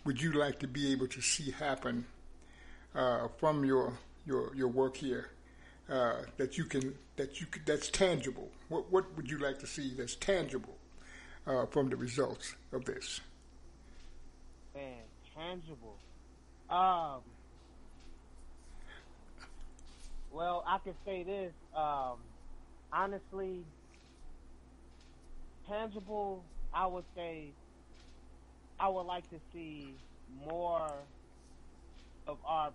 [SPEAKER 4] would you like to be able to see happen uh, from your your your work here uh, that you can that you that's tangible? What what would you like to see that's tangible uh, from the results of this?
[SPEAKER 5] Man, tangible. Um, Well, I can say this. Um, honestly, tangible, I would say I would like to see more of our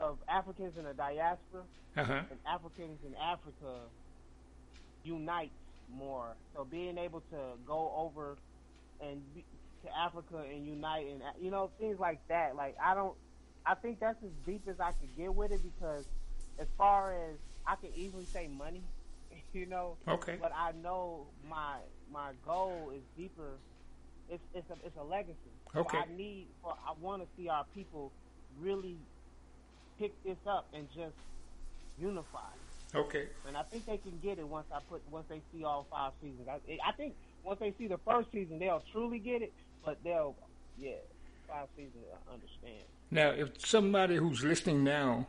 [SPEAKER 5] of Africans in the diaspora
[SPEAKER 4] Uh-huh.
[SPEAKER 5] and Africans in Africa unite more. So being able to go over and be, to Africa and unite and you know things like that. Like I don't, I think that's as deep as I could get with it because as far as I could easily say money, you know.
[SPEAKER 4] Okay.
[SPEAKER 5] But I know my my goal is deeper. It's it's a it's a legacy. So
[SPEAKER 4] Okay.
[SPEAKER 5] I need for I want to see our people really pick this up and just unify.
[SPEAKER 4] Okay.
[SPEAKER 5] And I think they can get it once I put once they see all five seasons. I, I think once they see the first season, they'll truly get it. But they'll, yeah, five seasons, I understand.
[SPEAKER 4] Now, if somebody who's listening now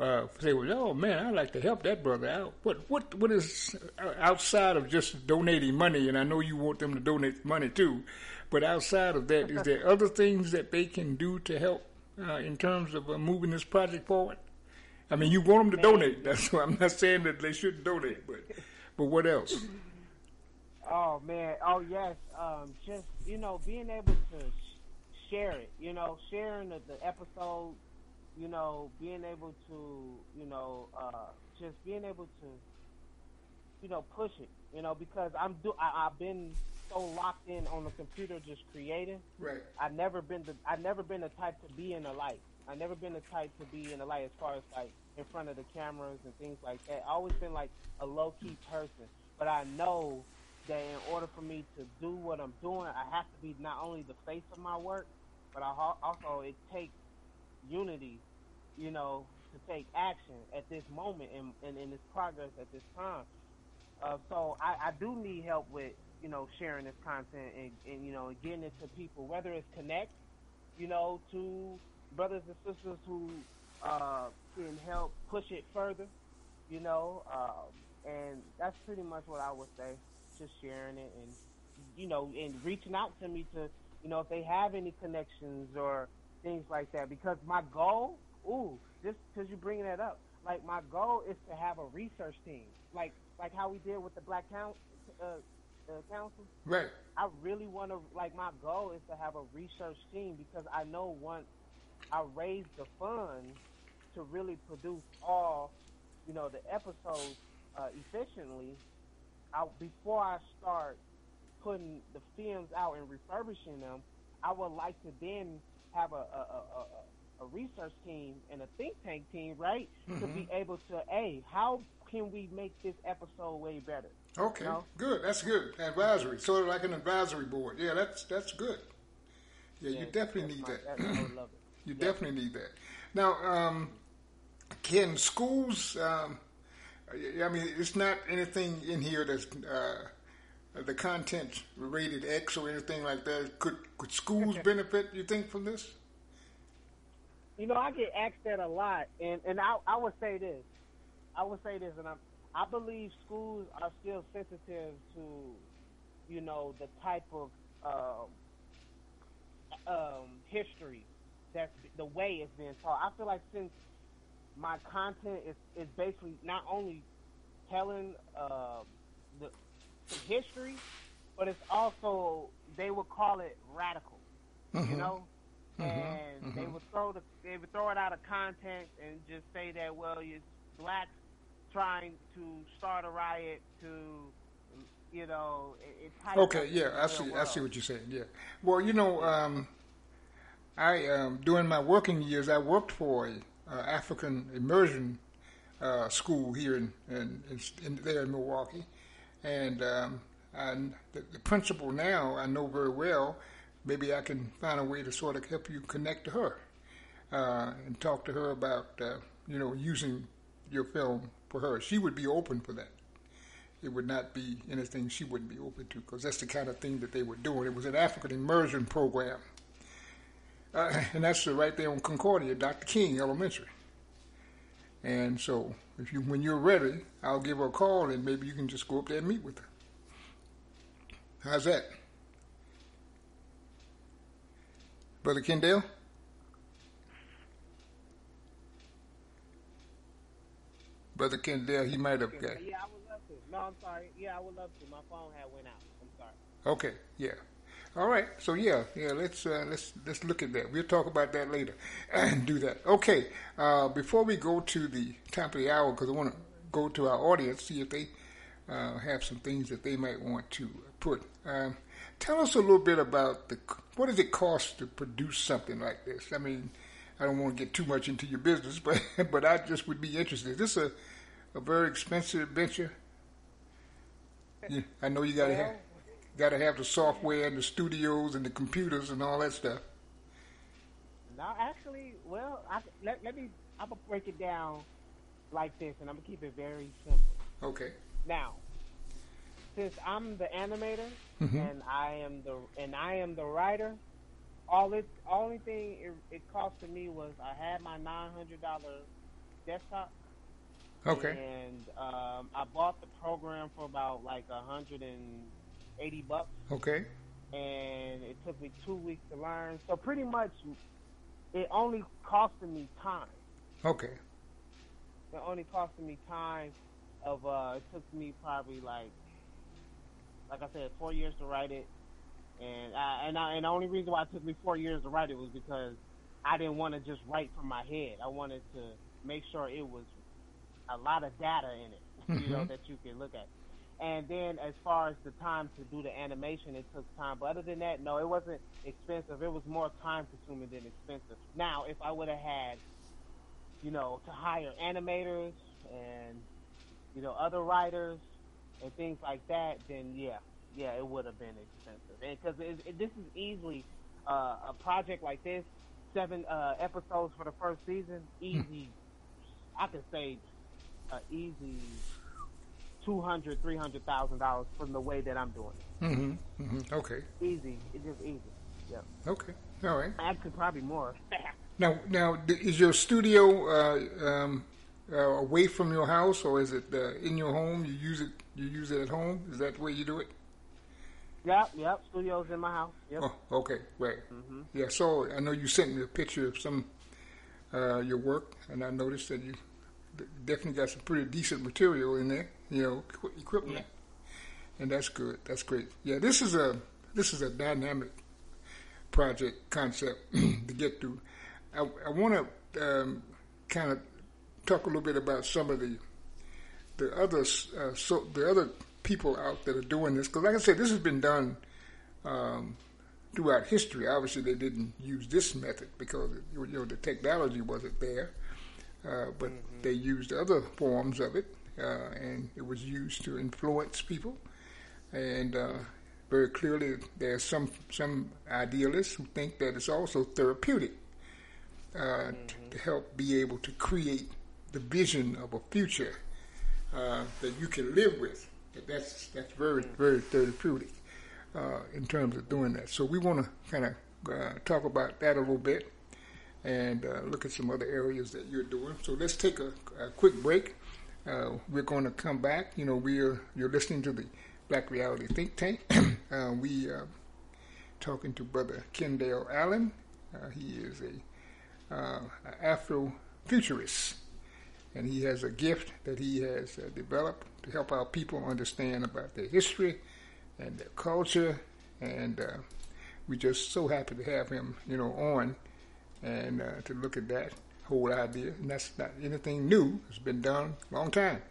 [SPEAKER 4] uh, say, "Well, oh man, I'd like to help that brother out," what what what is uh, outside of just donating money? And I know you want them to donate money too, but outside of that, is there other things that they can do to help uh, in terms of uh, moving this project forward? I mean, you want them to donate. That's why I'm not saying that they shouldn't donate, but but what else?
[SPEAKER 5] Oh man, oh yes, um, just you know, being able to sh- share it, you know, sharing the, the episode, you know, being able to, you know, uh, just being able to, you know, push it, you know, because I'm do I, I've been so locked in on the computer just creating.
[SPEAKER 4] Right.
[SPEAKER 5] I've never been the I've never been the type to be in the light. I've never been the type to be in the light as far as like in front of the cameras and things like that. I always been like a low key person, but I know that in order for me to do what I'm doing, I have to be not only the face of my work, but I also it takes unity, you know, to take action at this moment and, and in this progress at this time. Uh, so I, I do need help with you know sharing this content and, and you know getting it to people, whether it's connect, you know, to brothers and sisters who uh, can help push it further, you know, um, and that's pretty much what I would say. Just sharing it and you know and reaching out to me to you know if they have any connections or things like that because my goal, ooh, just because you're bringing that up, like my goal is to have a research team, like like how we did with the Black Council. Uh, uh, council.
[SPEAKER 4] Right.
[SPEAKER 5] I really want to like my goal is to have a research team because I know once I raise the funds to really produce all you know the episodes uh, efficiently. I, before I start putting the films out and refurbishing them, I would like to then have a a, a, a, a research team and a think tank team, right, to be able to, hey, how can we make this episode way better?
[SPEAKER 4] Okay,
[SPEAKER 5] No.
[SPEAKER 4] good. That's good. Advisory, sort of like an advisory board. Yeah, that's that's good. Yeah, you definitely need that.
[SPEAKER 5] my- I would love it.
[SPEAKER 4] You definitely need that. Now, um, can schools? Um, I mean, it's not anything in here that's uh, the content rated X or anything like that. Could could schools benefit? You think from this?
[SPEAKER 5] You know, I get asked that a lot, and and I I would say this, I would say this, and I I believe schools are still sensitive to, you know, the type of um, um, history that's the way it's being taught. I feel like since my content is is basically not only telling uh, the, the history, but it's also they would call it radical, you know, and they would throw the they would throw it out of context and just say that well, it's blacks trying to start a riot to, you know,
[SPEAKER 4] Okay, yeah, I see. I see what you're saying. Yeah. Well, you know, um, I um, during my working years, I worked for a uh, African immersion uh, school here in, in, in, in there in Milwaukee, and um, I, the, the principal now I know very well. Maybe I can find a way to sort of help you connect to her uh, and talk to her about uh, you know using your film for her. She would be open for that it would not be anything she wouldn't be open to because that's the kind of thing that they were doing. It was an African immersion program. Uh, and that's right there on Concordia, Dr. King Elementary. And so, if you when you're ready, I'll give her a call and maybe you can just go up there and meet with her. How's that? Brother Kendale? Brother Kendale, he might have got.
[SPEAKER 5] Yeah, I would love to. No, I'm sorry. Yeah, I would love to. My phone had went out. I'm sorry.
[SPEAKER 4] Okay, yeah. All right. So yeah, yeah. Let's uh, let's let's look at that. We'll talk about that later and do that. Okay. Uh, before we go to the top of the hour, because I want to go to our audience see if they uh, have some things that they might want to put. Um, tell us a little bit about the what does it cost to produce something like this? I mean, I don't want to get too much into your business, but but I just would be interested. Is this a a very expensive venture? Yeah, I know you got to have got to have the software and the studios and the computers and all that stuff.
[SPEAKER 5] No, actually, well, I, let, let me. I'm gonna break it down like this, and I'm gonna keep it very simple.
[SPEAKER 4] Okay.
[SPEAKER 5] Now, since I'm the animator
[SPEAKER 4] Mhm.
[SPEAKER 5] and I am the and I am the writer, all it only thing it, it costed me was I had my nine hundred dollar desktop.
[SPEAKER 4] Okay.
[SPEAKER 5] And um, I bought the program for about like a hundred and eighty bucks,
[SPEAKER 4] Okay.
[SPEAKER 5] and it took me two weeks to learn. So pretty much, it only costed me time.
[SPEAKER 4] Okay.
[SPEAKER 5] It only costed me time of uh it took me probably like like I said, four years to write it. And I and I and the only reason why it took me four years to write it was because I didn't want to just write from my head. I wanted to make sure it was a lot of data in it, you know,
[SPEAKER 4] Mhm.
[SPEAKER 5] that you could look at. And then as far as the time to do the animation, it took time. But other than that, no, it wasn't expensive. It was more time consuming than expensive. Now, if I would have had, you know, to hire animators and, you know, other writers and things like that, then yeah, yeah, it would have been expensive. And because it, it, this is easily uh, a project like this, seven uh, episodes for the first season, easy. I could say uh, easy two hundred, three hundred thousand dollars from the way that I'm doing it.
[SPEAKER 4] Mm-hmm. mm-hmm. Okay.
[SPEAKER 5] Easy, it's just easy. Yeah,
[SPEAKER 4] Okay. All right.
[SPEAKER 5] actually probably more.
[SPEAKER 4] Now, now, is your studio uh, um, uh, away from your house, or is it uh, in your home? You use it. You use it at home. Is that the way you do it?
[SPEAKER 5] Yep, yep. Studios in my house. Yep.
[SPEAKER 4] Oh, okay, right.
[SPEAKER 5] hmm
[SPEAKER 4] Yeah. So I know you sent me a picture of some uh, your work, and I noticed that you definitely got some pretty decent material in there. You know, equi- equipment, and that's good. That's great. Yeah, this is a this is a dynamic project concept to get through. I, I want to um, kind of talk a little bit about some of the the other uh, so the other people out that are doing this because, like I said, this has been done um, throughout history. Obviously, they didn't use this method because you know the technology wasn't there, uh, but they used other forms of it, uh, and it was used to influence people. And uh, very clearly, there's some some idealists who think that it's also therapeutic uh, t- to help be able to create the vision of a future uh, that you can live with. That's that's very very therapeutic uh, in terms of doing that. So we want to kind of uh, talk about that a little bit and uh, look at some other areas that you're doing. So let's take a, a quick break. Uh, we're going to come back. You know, we're you're listening to the Black Reality Think Tank. uh, we are talking to Brother Kendale Allen. Uh, he is a uh, Afro futurist, and he has a gift that he has uh, developed to help our people understand about their history and their culture. And uh, we're just so happy to have him, you know, on and uh, to look at that whole idea. And that's not anything new; it's been done a long time.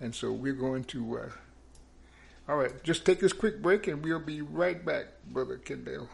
[SPEAKER 4] And so we're going to. Uh, all right, just take this quick break, and we'll be right back, Brother
[SPEAKER 6] Kendale.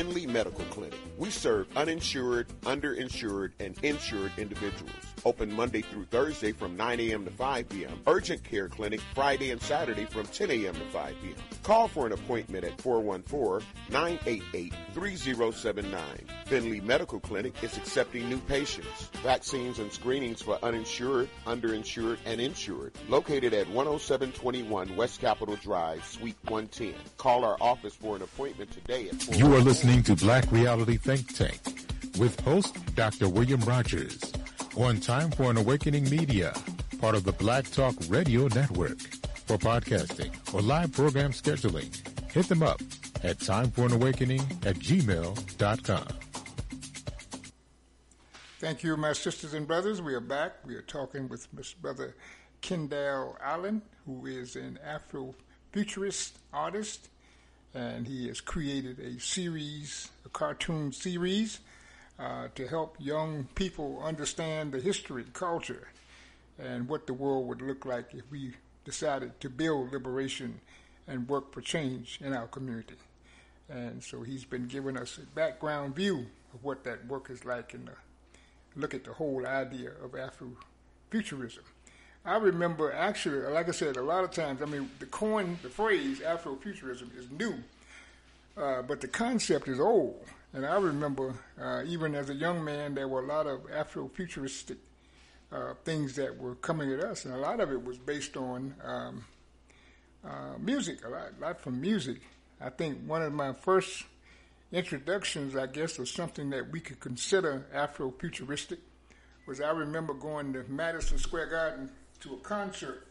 [SPEAKER 2] Finley Medical Clinic. We serve uninsured, underinsured, and insured individuals. Open Monday through Thursday from 9 a.m. to 5 p.m. Urgent Care Clinic Friday and Saturday from 10 a.m. to 5 p.m. Call for an appointment at 414-988-3079. Finley Medical Clinic is accepting new patients. Vaccines and screenings for uninsured, underinsured, and insured. Located at 10721 West Capitol Drive, Suite 110. Call our office for an appointment today at
[SPEAKER 1] You are oh listening to Black Reality Think Tank with host Dr. William Rogers on Time for an Awakening Media, part of the Black Talk Radio Network. For podcasting or live program scheduling, hit them up at timeforanawakening at gmail.com.
[SPEAKER 4] Thank you, my sisters and brothers. We are back. We are talking with Mr. Brother Kendale Allen, who is an Afrofuturist artist, and he has created a series, a cartoon series, uh, to help young people understand the history, culture, and what the world would look like if we decided to build liberation and work for change in our community. And so he's been giving us a background view of what that work is like and look at the whole idea of Afrofuturism. I remember actually, like I said, a lot of times, I mean, the coin, the phrase Afrofuturism is new, uh, but the concept is old. And I remember, uh, even as a young man, there were a lot of Afrofuturistic uh, things that were coming at us, and a lot of it was based on um, uh, music, a lot, a lot from music. I think one of my first introductions, I guess, of something that we could consider Afrofuturistic was I remember going to Madison Square Garden to a concert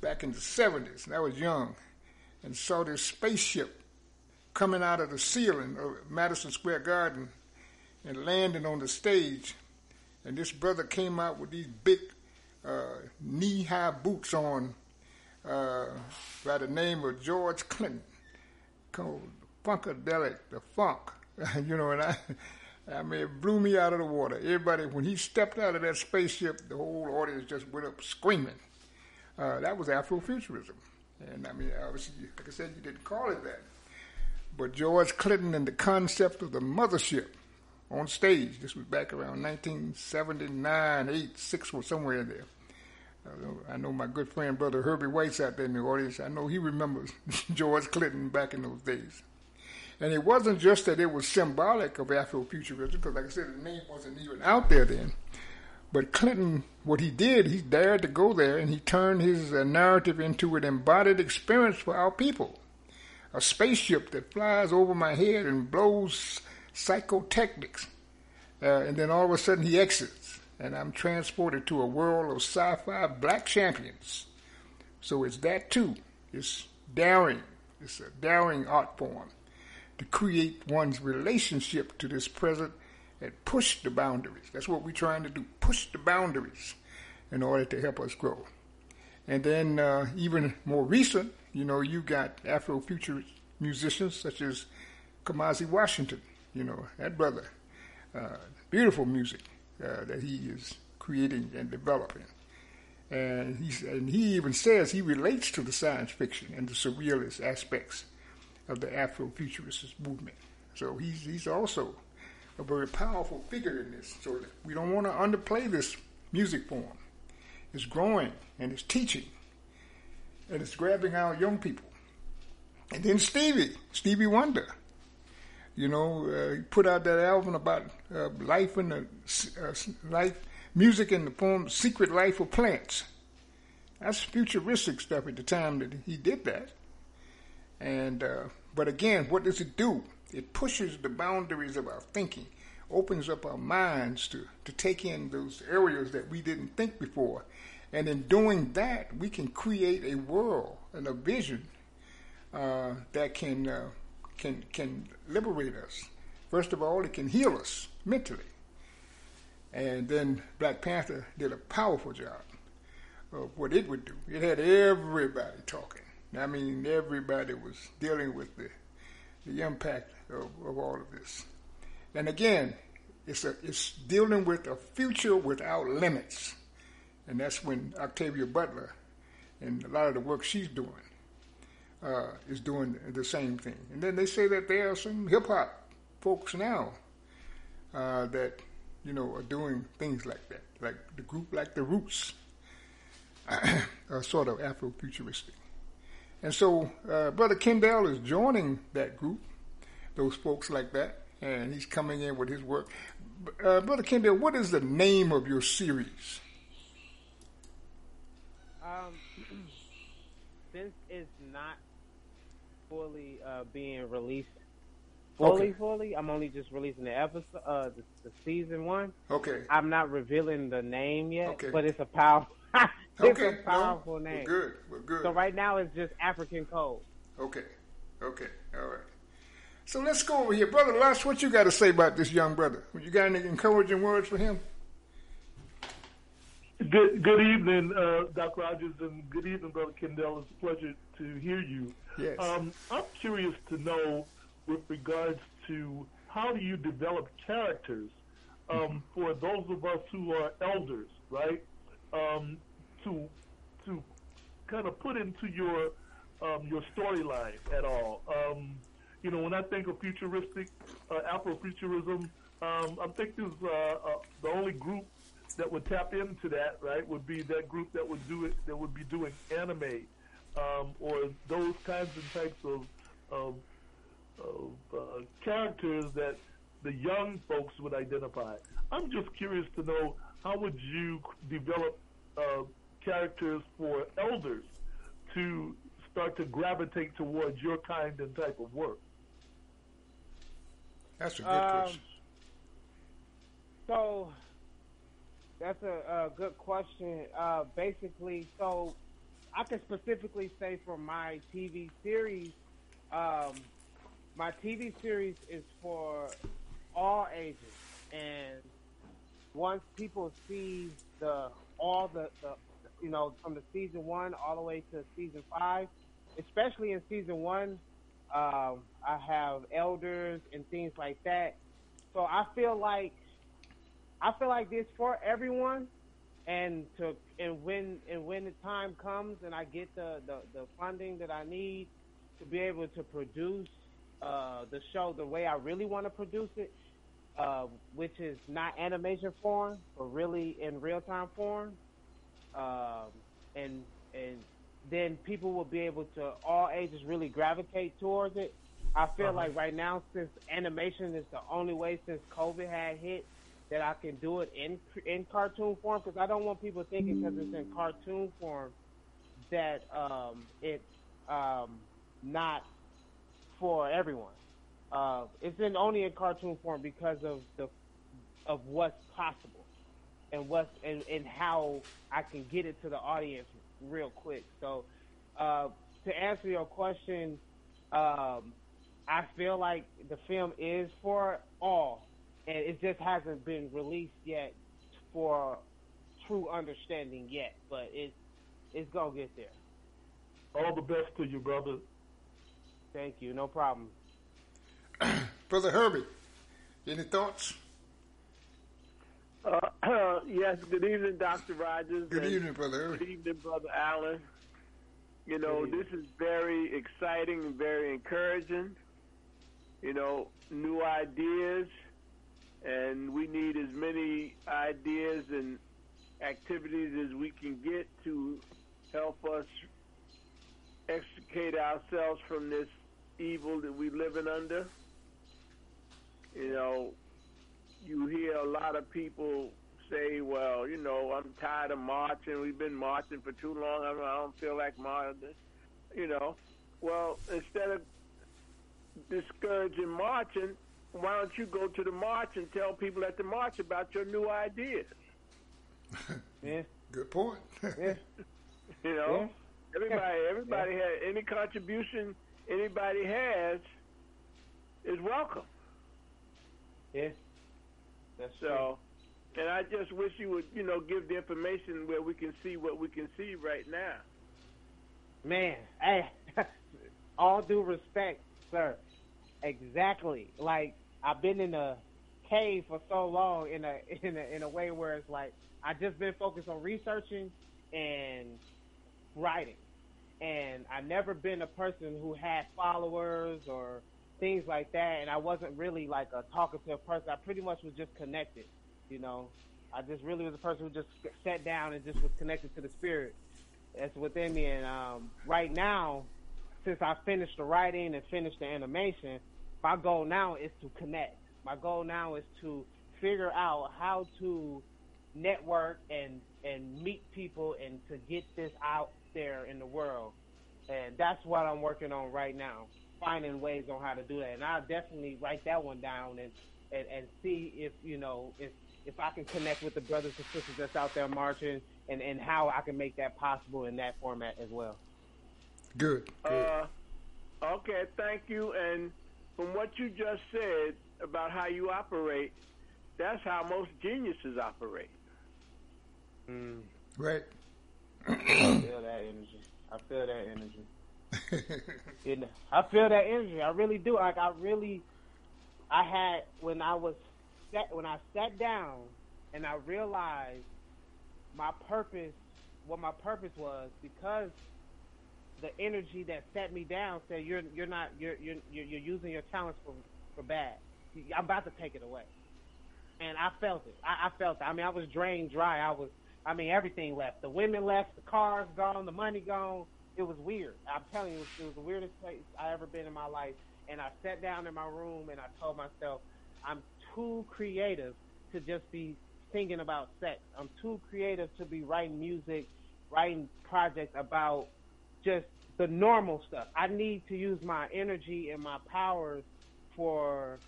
[SPEAKER 4] back in the 70s, and I was young, and saw this spaceship coming out of the ceiling of Madison Square Garden and landing on the stage. And this brother came out with these big uh, knee high boots on uh, by the name of George Clinton called Funkadelic, the funk. you know, and I, I mean, it blew me out of the water. Everybody, when he stepped out of that spaceship, the whole audience just went up screaming. Uh, that was Afrofuturism. And I mean, obviously, like I said, you didn't call it that. But George Clinton and the concept of the mothership on stage, this was back around 1979, 8, 6, or somewhere in there. I know my good friend, brother Herbie White's out there in the audience. I know he remembers George Clinton back in those days. And it wasn't just that it was symbolic of Afrofuturism, because like I said, the name wasn't even out there then. But Clinton, what he did, he dared to go there and he turned his uh, narrative into an embodied experience for our people. A spaceship that flies over my head and blows psychotechnics. Uh, and then all of a sudden he exits and I'm transported to a world of sci fi black champions. So it's that too. It's daring. It's a daring art form to create one's relationship to this present and push the boundaries. That's what we're trying to do push the boundaries in order to help us grow. And then, uh, even more recent, you know, you got Afrofuturist musicians such as Kamasi Washington, you know, that brother. Uh, beautiful music uh, that he is creating and developing. And, he's, and he even says he relates to the science fiction and the surrealist aspects of the Afrofuturist movement. So he's, he's also a very powerful figure in this. So we don't want to underplay this music form. It's growing and it's teaching and it's grabbing our young people. And then Stevie, Stevie Wonder. You know, uh, he put out that album about uh, life in the uh, life, music in the form "Secret Life of Plants." That's futuristic stuff at the time that he did that. And uh, but again, what does it do? It pushes the boundaries of our thinking, opens up our minds to to take in those areas that we didn't think before, and in doing that, we can create a world and a vision uh, that can uh, can can liberate us. First of all, it can heal us mentally. And then Black Panther did a powerful job of what it would do. It had everybody talking. I mean, everybody was dealing with the the impact of, of all of this. And again, it's a, it's dealing with a future without limits, and that's when Octavia Butler and a lot of the work she's doing uh, is doing the same thing. And then they say that there are some hip hop folks now uh, that you know are doing things like that, like the group like the Roots, are sort of Afrofuturistic. And so uh, Brother Kendale is joining that group, those folks like that, and he's coming in with his work. Uh, Brother Kendale, what is the name of your series?
[SPEAKER 5] Um, since it's not fully uh, being released. Fully, okay. fully. I'm only just releasing the episode, uh, the, the, season one.
[SPEAKER 4] Okay.
[SPEAKER 5] I'm not revealing the name yet,
[SPEAKER 4] okay.
[SPEAKER 5] but it's a powerful. it's
[SPEAKER 4] okay.
[SPEAKER 5] a powerful
[SPEAKER 4] no,
[SPEAKER 5] name.
[SPEAKER 4] We're good. We're good.
[SPEAKER 5] So right now it's just African Code.
[SPEAKER 4] Okay. Okay. All right. So let's go over here, brother Lush. What you got to say about this young brother? You got any encouraging words for him?
[SPEAKER 7] good good evening, uh, Doc Rogers, and good evening, Brother Kendale. It's a pleasure to hear you.
[SPEAKER 4] Yes.
[SPEAKER 7] Um, I'm curious to know, with regards to how do you develop characters um, for those of us who are elders, right? Um, to to kind of put into your um, your storyline at all. Um, you know, when I think of futuristic uh, Afrofuturism, um, I'm thinking uh, uh, the only group that would tap into that, right, would be that group that would do it, that would be doing anime, um, or those kinds and types of of, of uh, characters that the young folks would identify. I'm just curious to know how would you develop uh, characters for elders to start to gravitate towards your kind and type of work?
[SPEAKER 4] That's a good
[SPEAKER 5] Um,
[SPEAKER 4] question.
[SPEAKER 5] So that's a, a good question. Uh, basically, so I can specifically say for my TV series, um, my TV series is for all ages, and once people see the all the, the you know from the season one all the way to season five, especially in season one, um, I have elders and things like that. So I feel like I feel like this for everyone, and to and when and when the time comes and I get the the, the funding that I need to be able to produce uh, the show the way I really want to produce it, uh, which is not animation form, but really in real time form, um, and and then people will be able to all ages really gravitate towards it. I feel
[SPEAKER 7] Uh-huh.
[SPEAKER 5] like right now, since animation is the only way since COVID had hit that I can do it in in cartoon form, because I don't want people thinking because it's in cartoon form that um, it's um, not for everyone. Uh, it's in only in cartoon form because of the of what's possible and what's and, and how I can get it to the audience real quick. So uh, to answer your question, um, I feel like the film is for all, and it just hasn't been released yet for true understanding yet. But it's it's gonna get there.
[SPEAKER 7] All the best to you, brother.
[SPEAKER 5] Thank you. No problem.
[SPEAKER 4] Brother Herbie, any thoughts?
[SPEAKER 8] Uh, yes, good evening, Dr. Rogers.
[SPEAKER 4] Good evening, Brother
[SPEAKER 8] Good evening, Brother Allen. You know, this is very exciting and very encouraging. You know, new ideas, and we need as many ideas and activities as we can get to help us extricate ourselves from this evil that we're living under. You know, you hear a lot of people say, well, you know, I'm tired of marching. We've been marching for too long. I don't, feel like marching. You know, well, instead of discouraging marching, why don't you go to the march and tell people at the march about your new ideas?
[SPEAKER 5] Yeah.
[SPEAKER 4] Good point.
[SPEAKER 5] Yeah.
[SPEAKER 8] You know, everybody, everybody has any contribution anybody has is welcome.
[SPEAKER 5] Yeah. That's true.
[SPEAKER 8] So, and I just wish you would, you know, give the information where we can see what we can see right now.
[SPEAKER 5] Man, hey, all due respect, sir. Exactly. Like I've been in a cave for so long in a in a in a way where it's like I just been focused on researching and writing. And I've never been a person who had followers or things like that and I wasn't really like a talkative person. I pretty much was just connected, you know. I just really was a person who just sat down and just was connected to the spirit that's within me. And um, right now, since I finished the writing and finished the animation, my goal now is to connect. My goal now is to figure out how to network and and meet people and to get this out there in the world. And that's what I'm working on right now, finding ways on how to do that. And I'll definitely write that one down and and, and see if you know if if I can connect with the brothers and sisters that's out there marching and, and how I can make that possible in that format as well.
[SPEAKER 4] Good. Good.
[SPEAKER 8] Uh, okay, thank you. And from what you just said about how you operate, that's how most geniuses operate.
[SPEAKER 5] Mm.
[SPEAKER 4] Right.
[SPEAKER 5] I feel that energy. I feel that energy. Know, I feel that energy. I really do. Like I really, I had when I was sat when I sat down and I realized my purpose, what my purpose was, because the energy that set me down said you're you're not you're you're you're you're using your talents for for bad. I'm about to take it away, and I felt it. I, I felt it. I mean, I was drained dry. I was. I mean, everything left. The women left. The cars gone. The money gone. It was weird. I'm telling you, it was, it was the weirdest place I ever been in my life. And I sat down in my room and I told myself, I'm too creative to just be singing about sex. I'm too creative to be writing music, writing projects about just the normal stuff. I need to use my energy and my powers for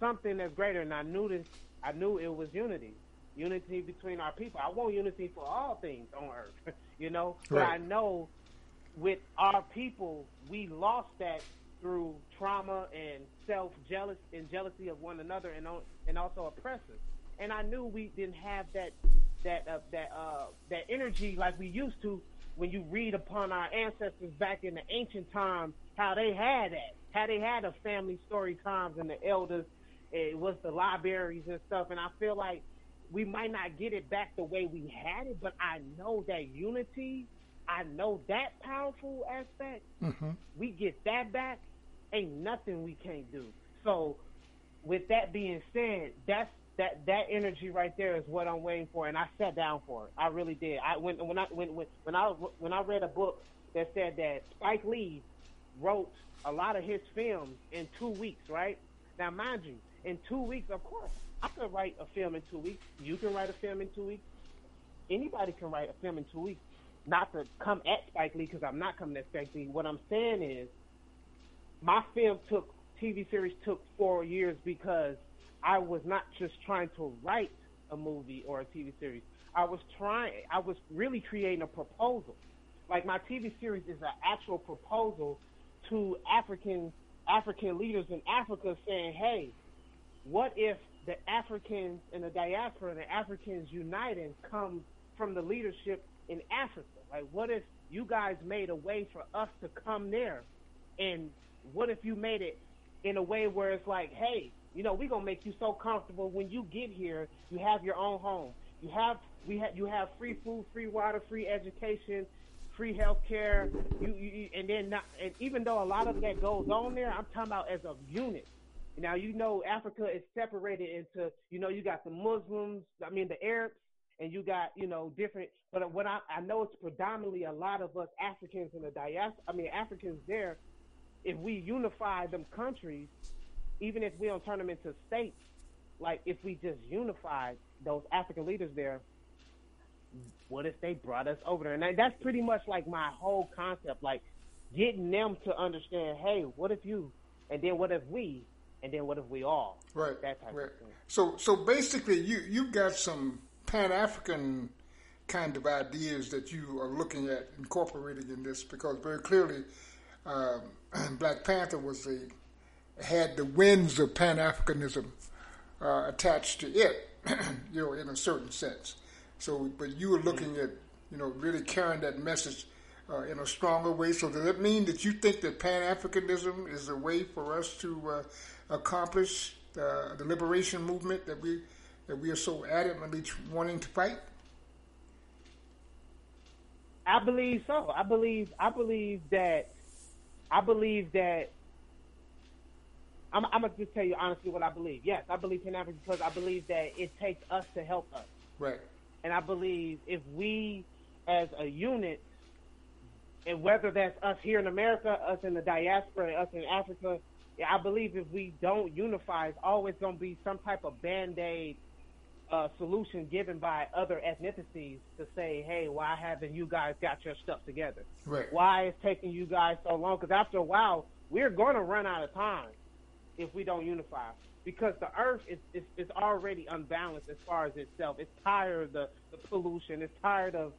[SPEAKER 5] something that's greater. And I knew this. I knew it was unity, unity between our people. I want unity for all things on earth, you know. But I know with our people, we lost that through trauma and self jealous and jealousy of one another, and and also oppressors. And I knew we didn't have that that uh, that uh, that energy like we used to when you read upon our ancestors back in the ancient times, how they had that, how they had a family story times and the elders, it was the libraries and stuff. And I feel like we might not get it back the way we had it, but I know that unity, I know that powerful aspect.
[SPEAKER 4] Mm-hmm.
[SPEAKER 5] We get that back, ain't nothing we can't do. So, with that being said, that's that that energy right there is what I'm waiting for, and I sat down for it. I really did. I when when I when when, when I when I read a book that said that Spike Lee wrote a lot of his films in two weeks, right? Now, mind you, in two weeks, of course, I could write a film in two weeks. You can write a film in two weeks. Anybody can write a film in two weeks. Not to come at Spike Lee because I'm not coming at Spike Lee. What I'm saying is, my film took TV series took four years because I was not just trying to write a movie or a TV series. I was trying. I was really creating a proposal. Like my TV series is an actual proposal to African African leaders in Africa, saying, "Hey, what if the Africans and the diaspora and the Africans uniting come from the leadership in Africa? Like, what if you guys made a way for us to come there? And what if you made it in a way where it's like, hey, you know, we're gonna make you so comfortable when you get here, you have your own home. You have we have you have free food, free water, free education, free health care. You, you and then not and even though a lot of that goes on there, I'm talking about as a unit. Now you know Africa is separated into you know you got the Muslims, I mean the Arabs, and you got you know different. But what I, I know it's predominantly a lot of us Africans in the diaspora. I mean Africans there. If we unify them countries, even if we don't turn them into states, like if we just unified those African leaders there, what if they brought us over there? And that's pretty much like my whole concept, like getting them to understand, hey, what if you, and then what if we, and then what if we all?
[SPEAKER 4] Right.
[SPEAKER 5] That type
[SPEAKER 4] right.
[SPEAKER 5] of thing.
[SPEAKER 4] So, so basically, you you've got some Pan African kind of ideas that you are looking at incorporating in this, because very clearly, um, Black Panther was the had the winds of Pan Africanism uh, attached to it, you know, in a certain sense. So, but you were looking at, you know, really carrying that message uh, in a stronger way. So, does that mean that you think that Pan Africanism is a way for us to uh, accomplish uh, the liberation movement that we that we are so adamantly wanting to fight?
[SPEAKER 5] I believe so. I believe. I believe that. I believe that. I'm, I'm gonna just tell you honestly what I believe. Yes, I believe Pan African because I believe that it takes us to help us.
[SPEAKER 4] Right.
[SPEAKER 5] And I believe if we, as a unit, and whether that's us here in America, us in the diaspora, us in Africa, I believe if we don't unify, it's always going to be some type of band aid uh, solution given by other ethnicities to say, hey, why haven't you guys got your stuff together?
[SPEAKER 4] Right.
[SPEAKER 5] Why is taking you guys so long? Because after a while, we're going to run out of time if we don't unify. Because the earth is, is, is already unbalanced as far as itself. It's tired of the, the pollution. It's tired of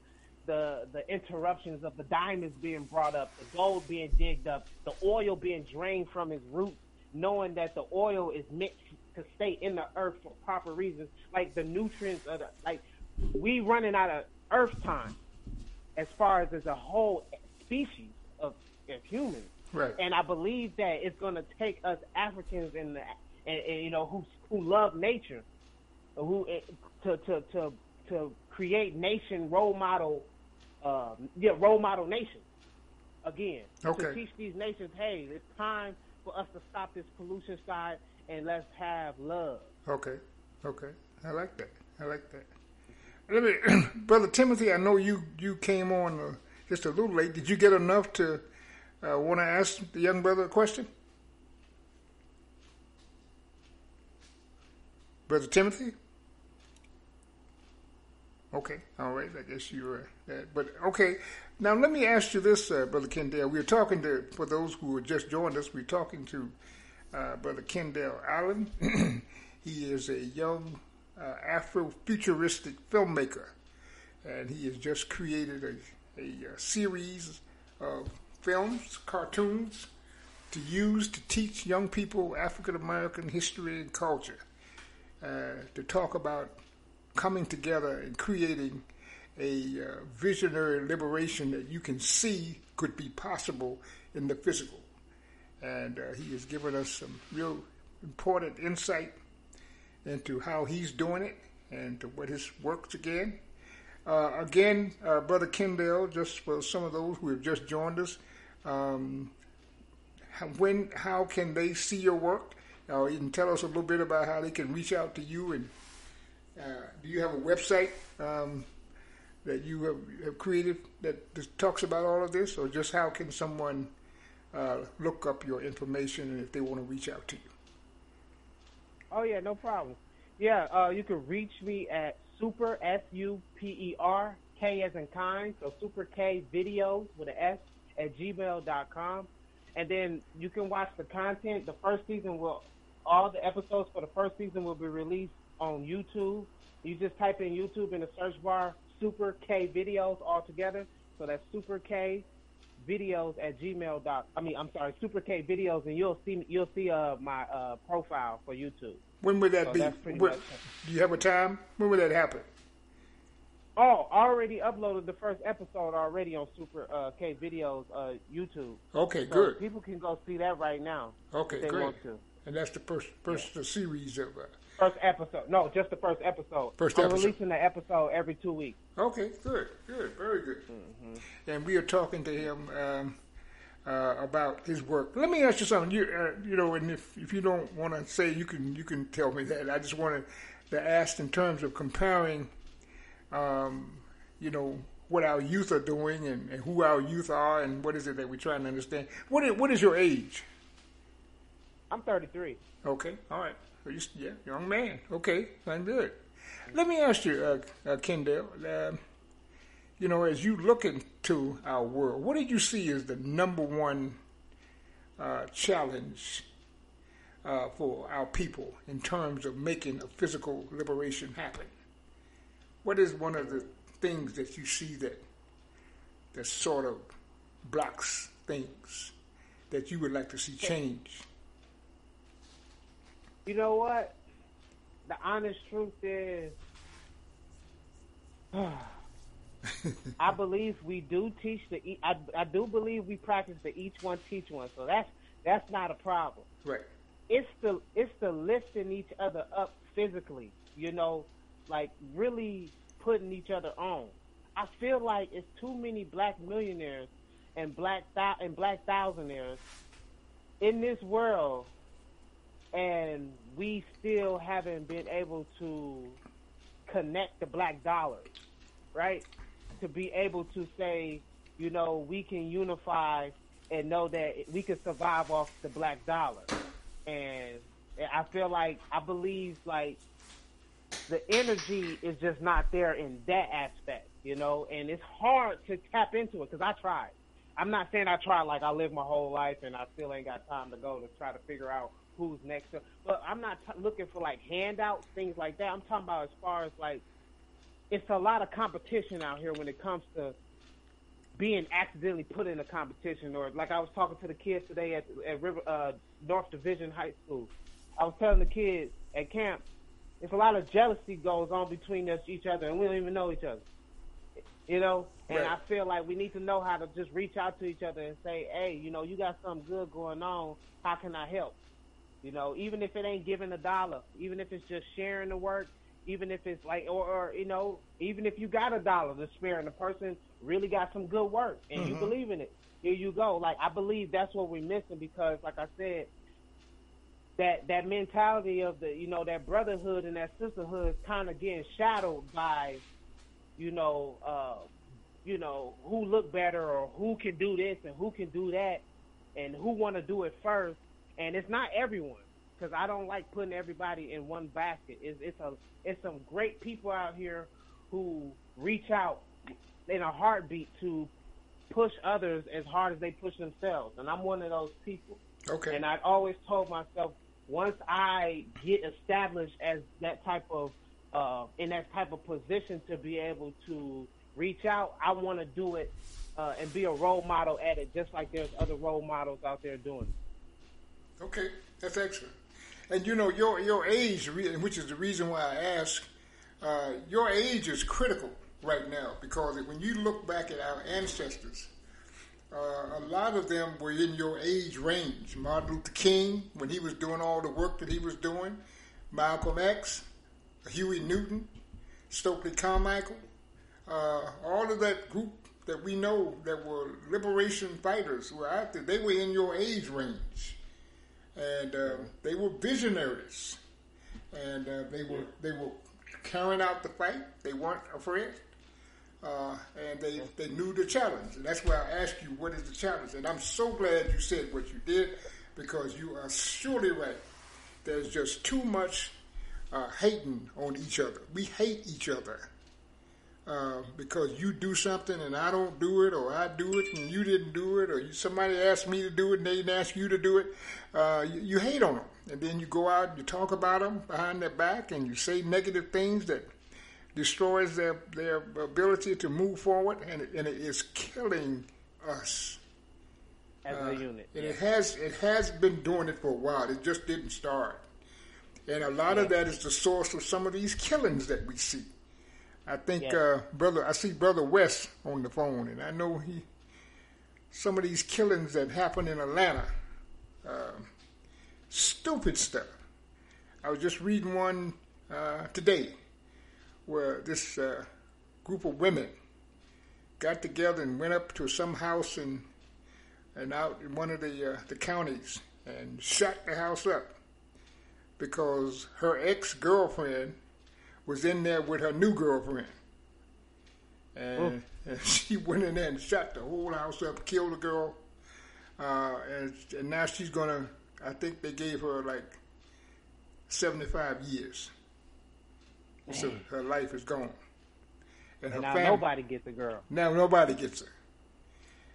[SPEAKER 5] the the interruptions of the diamonds being brought up, the gold being digged up, the oil being drained from its roots, knowing that the oil is meant to stay in the earth for proper reasons, like the nutrients of the like we running out of Earth time, as far as as a whole species of, of humans.
[SPEAKER 4] Right.
[SPEAKER 5] And I believe that it's going to take us Africans and, the, and, and you know who who love nature, who eh, to to to to create nation role model, uh, yeah, role model nations. Again,
[SPEAKER 4] Okay.
[SPEAKER 5] to teach these nations, hey, it's time for us to stop this pollution side and let's have love.
[SPEAKER 4] Okay, okay, I like that. I like that. Let me, brother Timothy. I know you you came on uh, just a little late. Did you get enough to uh, want to ask the young brother a question, brother Timothy? Okay, all right. I guess you were that. But okay, now let me ask you this, uh, brother Kendale. We are talking to for those who have just joined us. We're talking to uh, brother Kendale Allen. he is a young uh, Afro-futuristic filmmaker, and he has just created a, a, uh series of films, cartoons, to use to teach young people African American history and culture. Uh, to talk about coming together and creating a uh, visionary liberation that you can see could be possible in the physical. And uh, he has given us some real important insight into how he's doing it and to what his works again. Uh, again, uh, Brother Kendale, just for some of those who have just joined us, um, when, how can they see your work? Uh, you can tell us a little bit about how they can reach out to you and uh, do you have a website um, that you have, have created that talks about all of this, or just how can someone uh, look up your information and if they want to reach out to you?
[SPEAKER 5] Oh yeah, no problem. Yeah, uh, you can reach me at super s u p e r k as in kind, so super k videos with an s at gmail.com. and then you can watch the content. The first season will all the episodes for the first season will be released on YouTube. You just type in YouTube in the search bar Super K Videos all together. So that's Super K Videos at Gmail dot. I mean, I'm sorry, Super K Videos, and you'll see you'll see uh, my uh, profile for YouTube.
[SPEAKER 4] When would that
[SPEAKER 5] So
[SPEAKER 4] be? When- do you have a time? When would that happen?
[SPEAKER 5] Oh, already uploaded the first episode already on Super uh, K Videos uh, YouTube.
[SPEAKER 4] Okay,
[SPEAKER 5] So
[SPEAKER 4] good.
[SPEAKER 5] People can go see that right now.
[SPEAKER 4] Okay, great. And that's the first first series of. Uh,
[SPEAKER 5] First episode. No, just the first episode.
[SPEAKER 4] First
[SPEAKER 5] I'm
[SPEAKER 4] episode.
[SPEAKER 5] releasing the episode every two weeks.
[SPEAKER 4] Okay, good, good, very good. And we are talking to him um, uh, about his work. Let me ask you something. You, uh, you know, and if, if you don't want to say, you can you can tell me that. I just wanted to ask in terms of comparing, um, you know, what our youth are doing and, and who our youth are and what is it that we're trying to understand. What is, what is your age?
[SPEAKER 5] I'm 33.
[SPEAKER 4] Okay, all right. You, yeah, young man. Okay, fine, good. Let me ask you, uh, uh, Kendale. Um you know, as you look into our world, what did you see as the number one uh, challenge uh, for our people in terms of making a physical liberation happen? What is one of the things that you see that that sort of blocks things that you would like to see change?
[SPEAKER 5] You know what? The honest truth is, I believe we do teach the. I do believe we practice the each one teach one. So that's that's not a problem.
[SPEAKER 4] Right.
[SPEAKER 5] It's the it's the lifting each other up physically. You know, like really putting each other on. I feel like it's too many black millionaires and black thou- and black thousandaires in this world and we still haven't been able to connect the black dollar, right? To be able to say, you know, we can unify and know that we can survive off the black dollar. And I feel like I believe like the energy is just not there in that aspect, you know, and it's hard to tap into it because I tried. I'm not saying I tried like I lived my whole life and I still ain't got time to go to try to figure out who's next. To, but I'm not t- looking for like handouts, things like that. I'm talking about as far as like it's a lot of competition out here when it comes to being accidentally put in a competition or like I was talking to the kids today at, at River uh, North Division High School. I was telling the kids at camp, it's a lot of jealousy goes on between us each other and we don't even know each other. You know, and
[SPEAKER 4] Right.
[SPEAKER 5] I feel like we need to know how to just reach out to each other and say, "Hey, you know, you got something good going on. How can I help?" You know, even if it ain't giving a dollar, even if it's just sharing the work, even if it's like, or, or you know, even if you got a dollar to spare and the person really got some good work and you
[SPEAKER 4] Mhm.
[SPEAKER 5] believe in it, here you go. Like I believe that's what we're missing because, like I said, that that mentality of the you know that brotherhood and that sisterhood is kind of getting shadowed by, you know, uh, you know who look better or who can do this and who can do that, and who want to do it first. And it's not everyone because I don't like putting everybody in one basket. It's, it's a it's some great people out here who reach out in a heartbeat to push others as hard as they push themselves, and I'm one of those people.
[SPEAKER 4] Okay.
[SPEAKER 5] And I always told myself, once I get established as that type of uh, in that type of position to be able to reach out, I want to do it uh, and be a role model at it, just like there's other role models out there doing it.
[SPEAKER 4] Okay, that's excellent. And you know your your age, which is the reason why I ask, uh, your age is critical right now because when you look back at our ancestors, uh, a lot of them were in your age range. Martin Luther King, when he was doing all the work that he was doing, Malcolm X, Huey Newton, Stokely Carmichael, uh, all of that group that we know that were liberation fighters who were out there. They were in your age range and uh, they were visionaries, and uh, they were they were carrying out the fight. They weren't afraid, uh, and they they knew the challenge. And that's why I ask you, what is the challenge? And I'm so glad you said what you did, because you are surely right. There's just too much uh, hating on each other. We hate each other. Uh, because you do something and I don't do it, or I do it and you didn't do it, or you, somebody asked me to do it and they didn't ask you to do it, uh, you, you hate on them. And then you go out and you talk about them behind their back and you say negative things that destroys their, their ability to move forward, and it, and it is killing us.
[SPEAKER 5] As
[SPEAKER 4] Uh,
[SPEAKER 5] a unit.
[SPEAKER 4] And it has it has been doing it for a while. It just didn't start. And a lot of that is the source of some of these killings that we see. I think
[SPEAKER 5] Yes.
[SPEAKER 4] uh, brother I see brother West on the phone and I know he some of these killings that happen in Atlanta. Uh, stupid stuff. I was just reading one uh, today where this uh, group of women got together and went up to some house in and out in one of the uh, the counties and shot the house up because her ex girlfriend was in there with her new girlfriend, and, and she went in there and shot the whole house up, killed the girl, uh, and, and now she's gonna. I think they gave her like seventy five years, so her life is gone. And her
[SPEAKER 5] And now
[SPEAKER 4] family,
[SPEAKER 5] nobody gets a girl.
[SPEAKER 4] now nobody gets her.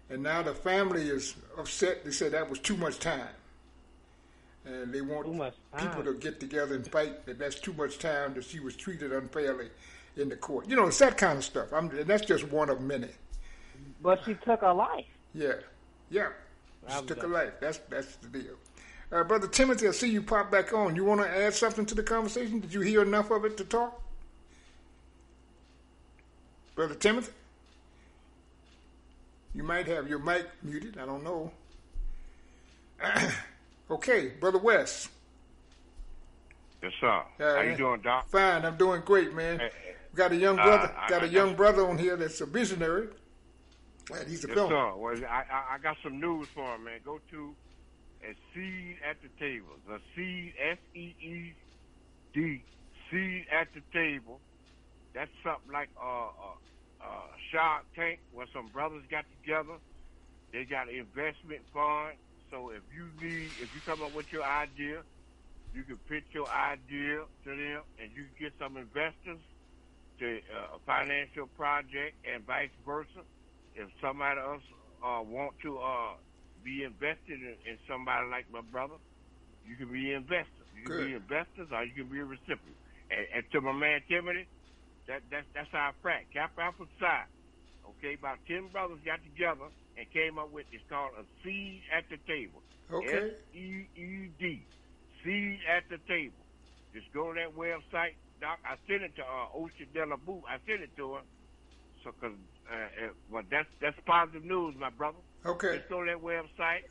[SPEAKER 4] And now the family is upset. They said that was too much time. And they want
[SPEAKER 5] Too much
[SPEAKER 4] people to get together and fight that that's too much time that she was treated unfairly in the court. You know, it's that kind of stuff. I'm, and that's just one of many.
[SPEAKER 5] But she took her life.
[SPEAKER 4] Yeah. Yeah. She
[SPEAKER 5] I'm
[SPEAKER 4] took a life. That's that's the deal. Uh, Brother Timothy, I see you pop back on. You want to add something to the conversation? Did you hear enough of it to talk? Brother Timothy? You might have your mic muted. I don't know. okay, Brother West.
[SPEAKER 9] Yes, sir. How
[SPEAKER 4] Uh,
[SPEAKER 9] you doing, Doc?
[SPEAKER 4] Fine, I'm doing great, man.
[SPEAKER 9] Hey,
[SPEAKER 4] Got a young
[SPEAKER 9] uh,
[SPEAKER 4] brother.
[SPEAKER 9] I-
[SPEAKER 4] got
[SPEAKER 9] I
[SPEAKER 4] a young
[SPEAKER 9] got-
[SPEAKER 4] brother on here that's a visionary. And he's a
[SPEAKER 9] Yes,
[SPEAKER 4] film.
[SPEAKER 9] sir. Well, I, I, I got some news for him, man. Go to a seed at the table. The seed, S E E D, seed at the table. That's something like a, a, a Shark Tank where some brothers got together. They got an investment fund. So if you need, if you come up with your idea, you can pitch your idea to them, and you can get some investors to uh, a financial project, and vice versa. If somebody else uh, want to uh, be invested in, in somebody like my brother, you can be investors. investor. You can be investors, or you can be a recipient. And, and to my man Timothy, that that's that's our frac, Kappa Alpha Psi. Okay, about ten brothers got together and came up with it's called a seed at the table.
[SPEAKER 4] Okay.
[SPEAKER 9] S E E D, seed at the table. Just go to that website, Doc. I sent it to uh, Ocean I sent it to her, so because uh, but that's that's positive news, my brother.
[SPEAKER 4] Okay.
[SPEAKER 9] Just go to that website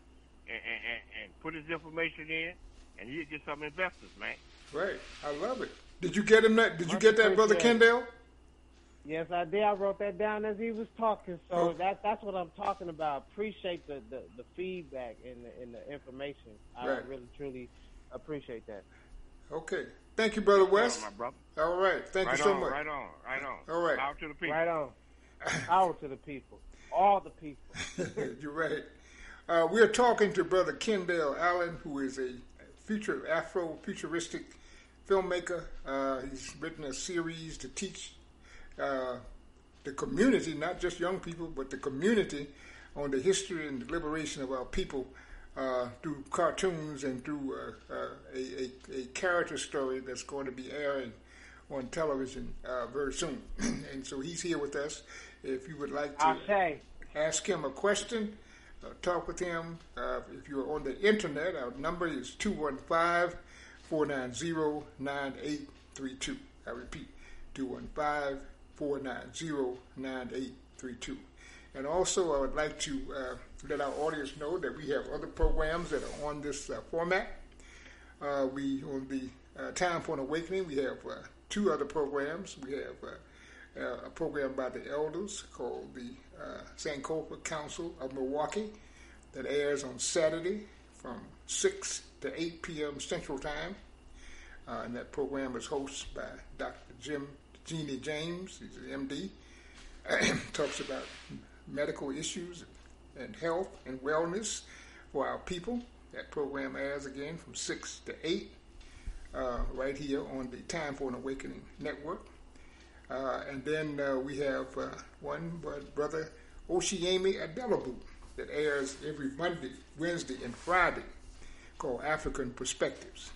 [SPEAKER 9] and, and, and, and put his information in, and he'll get some investors, man.
[SPEAKER 4] Right. I love it. Did you get him that? Did you get that, brother
[SPEAKER 5] appreciated.
[SPEAKER 4] Kendale?
[SPEAKER 5] Yes, I did. I wrote that down as he was talking. So
[SPEAKER 4] Oh.
[SPEAKER 5] that that's what I'm talking about. Appreciate the, the, the feedback and the, and the information. I
[SPEAKER 4] Right.
[SPEAKER 5] really truly appreciate that.
[SPEAKER 4] Okay. Thank you, brother West.
[SPEAKER 9] my brother.
[SPEAKER 4] All right. Thank
[SPEAKER 9] right
[SPEAKER 4] you so
[SPEAKER 9] on,
[SPEAKER 4] much.
[SPEAKER 9] Right on, right on.
[SPEAKER 4] All right.
[SPEAKER 9] Out to the people.
[SPEAKER 5] Right on. Power to the people. All the people.
[SPEAKER 4] You're right. Uh, we're talking to Brother Kendale Allen, who is a future Afro-futuristic filmmaker. Uh, he's written a series to teach uh, the community, not just young people, but the community, on the history and the liberation of our people uh, through cartoons and through uh, uh, a, a, a character story that's going to be airing on television uh, very soon. and so he's here with us. If you would like to ask him a question, uh, talk with him. Uh, if you're on the internet, our number is 215 490 9832. I repeat, 215 490 9832. And also, I would like to uh, let our audience know that we have other programs that are on this uh, format. Uh, we, on the uh, Time for an Awakening, we have uh, two other programs. We have uh, a program by the elders called the uh, Sankofa Council of Milwaukee that airs on Saturday from 6 to 8 p.m. Central Time. Uh, and that program is hosted by Dr. Jim Jeannie James. He's an MD. Talks about medical issues and health and wellness for our people. That program airs again from 6 to 8 uh, right here on the Time for an Awakening Network. Uh, and then uh, we have uh, one Brother Oshiemi Adelabu that airs every Monday, Wednesday, and Friday called African Perspectives.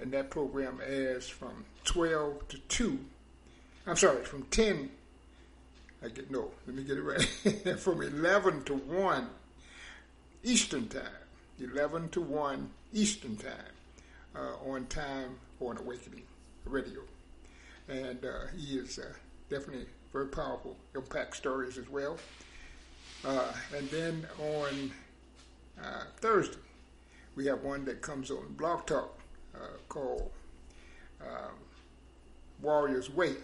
[SPEAKER 4] And that program airs from 12 to 2. I'm sorry, from 10. I get, no, let me get it right. from 11 to 1 Eastern Time. 11 to 1 Eastern Time uh, on Time an Awakening Radio. And uh, he is uh, definitely very powerful, impact stories as well. Uh, and then on uh, Thursday, we have one that comes on Blog Talk uh, called um, Warrior's Way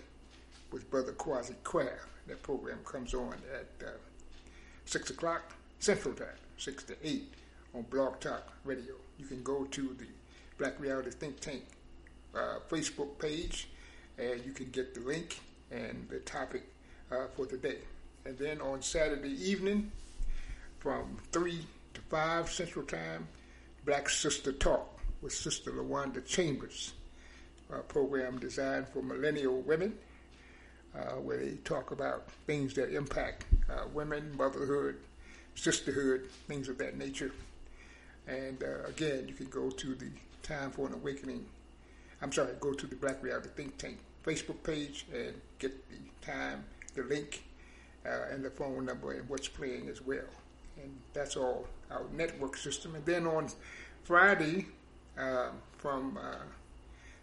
[SPEAKER 4] with Brother Quasi Craft. That program comes on at uh, 6 o'clock Central Time, 6 to 8 on Blog Talk Radio. You can go to the Black Reality Think Tank Facebook page and you can get the link and the topic uh, for today. And then on Saturday evening from 3 to 5 Central Time, Black Sister Talk with Sister LaWanda Chambers, a program designed for millennial women uh, where they talk about things that impact uh, women, motherhood, sisterhood, things of that nature. And uh, again, you can go to the Time for an Awakening. I'm sorry, go to the Black Reality Think Tank Facebook page and get the time, the link, uh, and the phone number and what's playing as well. And that's all our network system. And then on Friday, uh, from uh,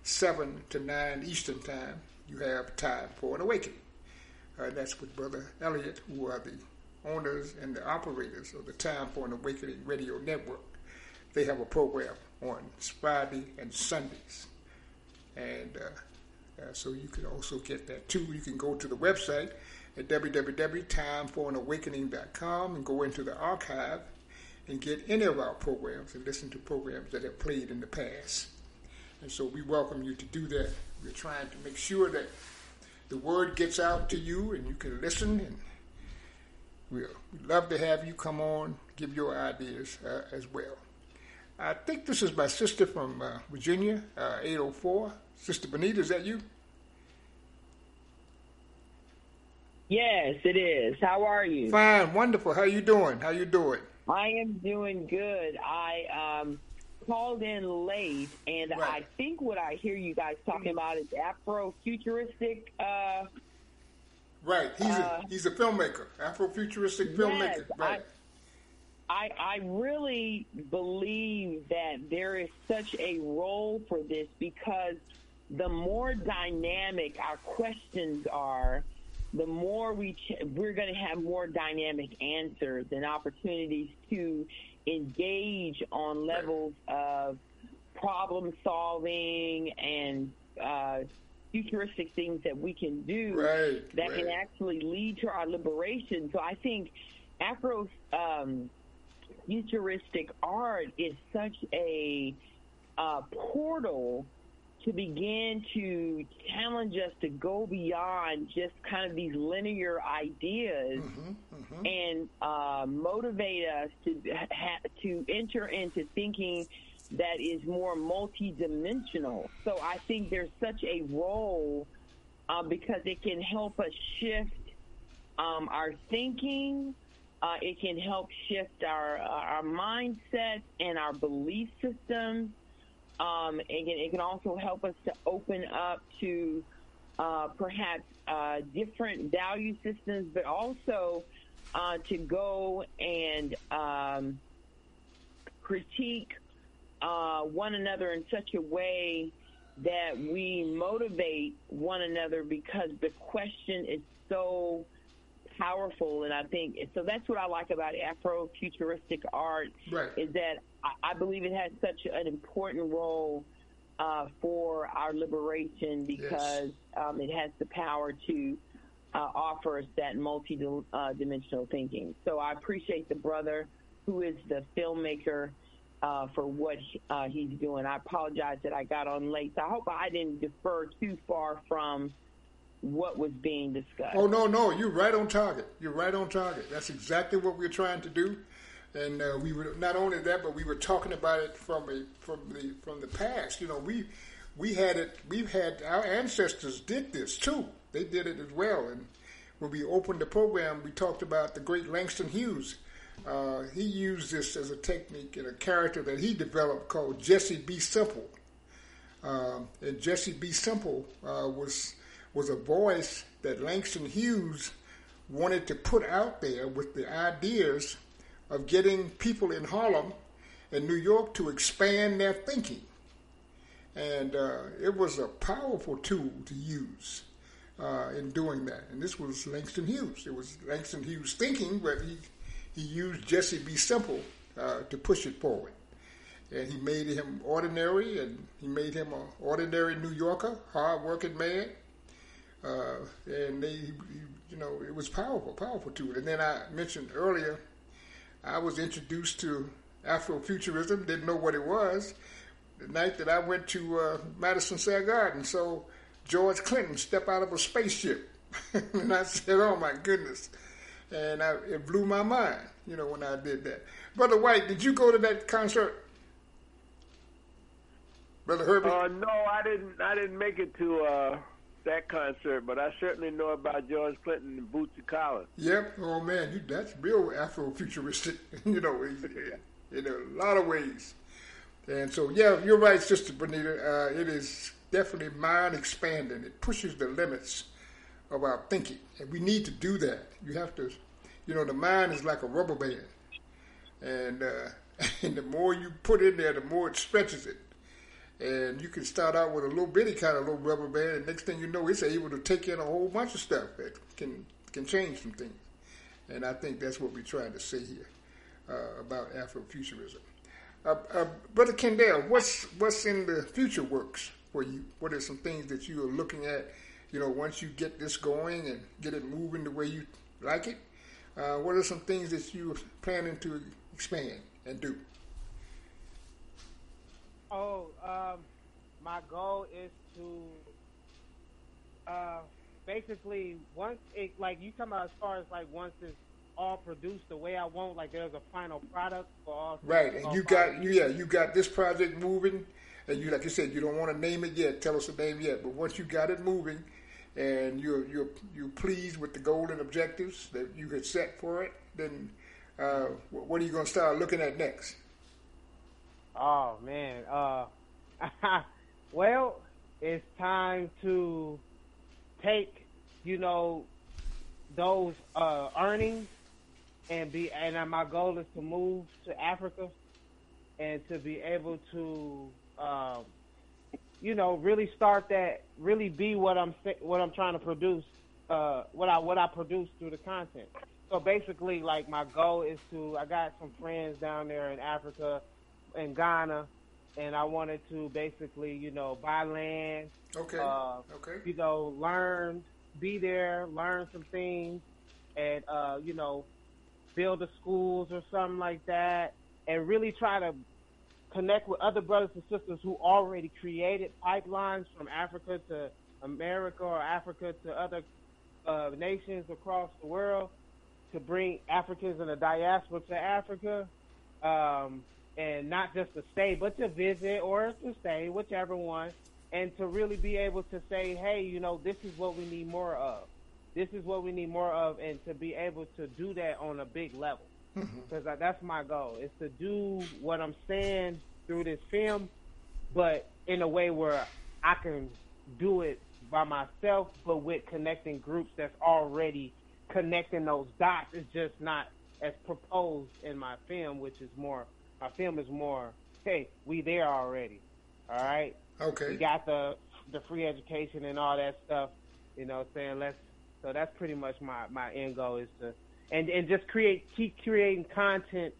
[SPEAKER 4] 7 to 9 Eastern Time, you have Time for an Awakening. Uh, that's with Brother Elliot, who are the owners and the operators of the Time for an Awakening Radio Network. They have a program on Friday and Sundays. And uh, uh, so you can also get that too. You can go to the website at www.timeforanawakening.com and go into the archive and get any of our programs and listen to programs that have played in the past. And so we welcome you to do that. We're trying to make sure that the word gets out to you and you can listen. And we'll, we'd love to have you come on, give your ideas uh, as well. I think this is my sister from uh, Virginia, uh, 804. Sister Benita, is that you?
[SPEAKER 10] Yes, it is. How are you?
[SPEAKER 4] Fine, wonderful. How you doing? How you doing?
[SPEAKER 10] I am doing good. I um, called in late, and
[SPEAKER 4] Right.
[SPEAKER 10] I think what I hear you guys talking about is Afro-futuristic. Uh,
[SPEAKER 4] Right. He's
[SPEAKER 10] Uh,
[SPEAKER 4] a he's a filmmaker, Afrofuturistic filmmaker.
[SPEAKER 10] Yes,
[SPEAKER 4] right.
[SPEAKER 10] I I really believe that there is such a role for this because the more dynamic our questions are, the more we ch- we're going to have more dynamic answers and opportunities to engage on levels of problem solving and uh, futuristic things that we can do
[SPEAKER 4] Right,
[SPEAKER 10] that can actually lead to our liberation. So I think Afro um, futuristic art is such a uh, portal to begin to challenge us to go beyond just kind of these linear ideas and uh, motivate us to ha- to enter into thinking that is more multidimensional. So I think there's such a role uh, because it can help us shift um, our thinking. Uh, it can help shift our our mindset and our belief systems. Um, can, it can also help us to open up to uh, perhaps uh, different value systems, but also uh, to go and um, critique uh, one another in such a way that we motivate one another because the question is so powerful and I think so that's what I like about Afro futuristic art
[SPEAKER 4] Right.
[SPEAKER 10] is that I, I believe it has such an important role uh, for our liberation because um, it has the power to uh, offer us that multi-dimensional thinking. So I appreciate the brother who is the filmmaker uh, for what uh, he's doing. I apologize that I got on late. So I hope I didn't defer too far from what was being discussed.
[SPEAKER 4] Oh no, no, you're right on target. You're right on target. That's exactly what we're trying to do, and uh, we were not only that, but we were talking about it from a from the from the past. You know, we we had it. We've had our ancestors did this too. They did it as well. And when we opened the program, we talked about the great Langston Hughes. Uh, he used this as a technique and a character that he developed called Jesse B. Semple. Um, and Jesse B. Semple uh, was was a voice that Langston Hughes wanted to put out there with the ideas of getting people in Harlem and New York to expand their thinking. And uh, it was a powerful tool to use uh, in doing that. And this was Langston Hughes. It was Langston Hughes thinking, but he, he used Jesse B. Semple uh, to push it forward and he made him ordinary, and he made him an ordinary New Yorker, hard-working man. Uh, and they, you know, it was powerful, powerful to it. And then I mentioned earlier, I was introduced to Afrofuturism, didn't know what it was. The night that I went to uh, Madison Square Garden, so George Clinton step out of a spaceship, and I said, "Oh my goodness!" And I, it blew my mind, you know, when I did that. Brother White, did you go to that concert? Brother Herbie?
[SPEAKER 8] Uh, no, I didn't. I didn't make it to uh, that concert, but I certainly know about George Clinton and Bootsy Collins.
[SPEAKER 4] Yep. Oh man, you, that's real Afrofuturistic. you know, in, a lot of ways. And so, yeah, you're right, Sister Bonita. Uh, it is definitely mind expanding. It pushes the limits of our thinking, and we need to do that. You have to, you know, the mind is like a rubber band, and uh, and the more you put in there, the more it stretches it. And you can start out with a little bitty kind of little rubber band, and next thing you know, it's able to take in a whole bunch of stuff that can can change some things. And I think that's what we're trying to say here uh, about Afrofuturism. Uh, uh, Brother Kendale, what's what's in the future works for you? What are some things that you are looking at? You know, once you get this going and get it moving the way you like it, uh, what are some things that you're planning to expand and do?
[SPEAKER 5] Oh, um, my goal is to uh, basically once it like you come out as far as like once it's all produced the way I want, like there's a final product for all.
[SPEAKER 4] Right, and
[SPEAKER 5] all
[SPEAKER 4] you got you yeah you got this project moving, and you like you said you don't want to name it yet. Tell us the name yet, but once you got it moving, and you're you're you're pleased with the goal and objectives that you had set for it, then uh, what are you going to start looking at next?
[SPEAKER 5] Oh man. Uh, well, it's time to take, you know, those uh, earnings and be. And uh, my goal is to move to Africa and to be able to, um, you know, really start that. Really be what I'm what I'm trying to produce uh, what I what I produce through the content. So basically, like my goal is to I got some friends down there in Africa, in Ghana, and I wanted to basically you know buy land.
[SPEAKER 4] Okay.
[SPEAKER 5] Uh,
[SPEAKER 4] okay.
[SPEAKER 5] You know, learn, be there, learn some things, and uh, you know, build the schools or something like that, and really try to connect with other brothers and sisters who already created pipelines from Africa to America or Africa to other uh, nations across the world to bring Africans in the diaspora to Africa, um, and not just to stay, but to visit or to stay, whichever one, and to really be able to say, hey, you know, this is what we need more of. This is what we need more of, and to be able to do that on a big level mm-hmm. because that's my goal is to do what I'm saying through this film, but in a way where I can do it by myself, but with connecting groups that's already connecting those dots. It's just not as proposed in my film, which is more. My film is more. Hey, we there already. All right.
[SPEAKER 4] Okay.
[SPEAKER 5] We got the the free education and all that stuff. You know, saying let's. So that's pretty much my my end goal is to and and just create keep creating content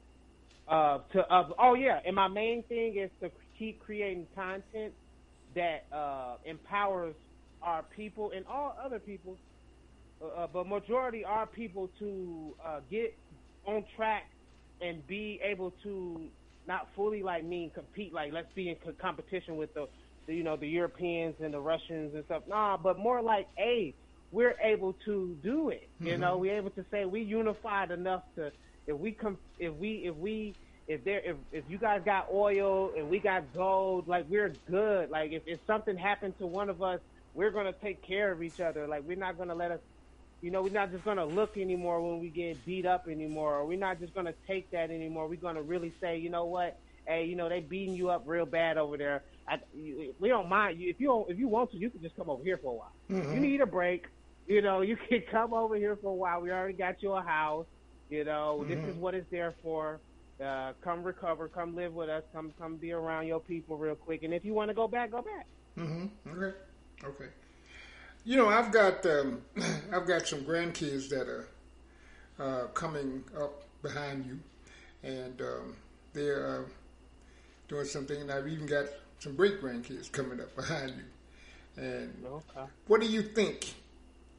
[SPEAKER 5] uh to of oh yeah and my main thing is to keep creating content that uh empowers our people and all other people uh, uh, but majority are people to uh get on track and be able to not fully like mean compete like let's be in co- competition with the, the you know the Europeans and the Russians and stuff nah but more like hey we're able to do it. You
[SPEAKER 11] Mhm.
[SPEAKER 5] know, we're able to say we unified enough to if we come if we if we if there if if you guys got oil and we got gold, like we're good. Like if if something happened to one of us, we're gonna take care of each other. Like we're not gonna let us you know, we're not just gonna look anymore when we get beat up anymore, or we're not just gonna take that anymore. We're gonna really say, you know what, hey, you know, they beating you up real bad over there. I, you, we don't mind you if you don't, if you want to, you can just come over here for a while.
[SPEAKER 11] Mhm.
[SPEAKER 5] You need a break, you know, you can come over here for a while. We already got you a house. You know, this
[SPEAKER 11] Mhm.
[SPEAKER 5] is what it's there for. Uh, come recover, come live with us, come come be around your people real quick. And if you want to go back, go back.
[SPEAKER 4] Mm-hmm. Okay. Okay. You know, I've got um, I've got some grandkids that are uh, coming up behind you, and um, they're uh, doing something. And I've even got some great grandkids coming up behind you. And
[SPEAKER 5] Okay.
[SPEAKER 4] what do you think,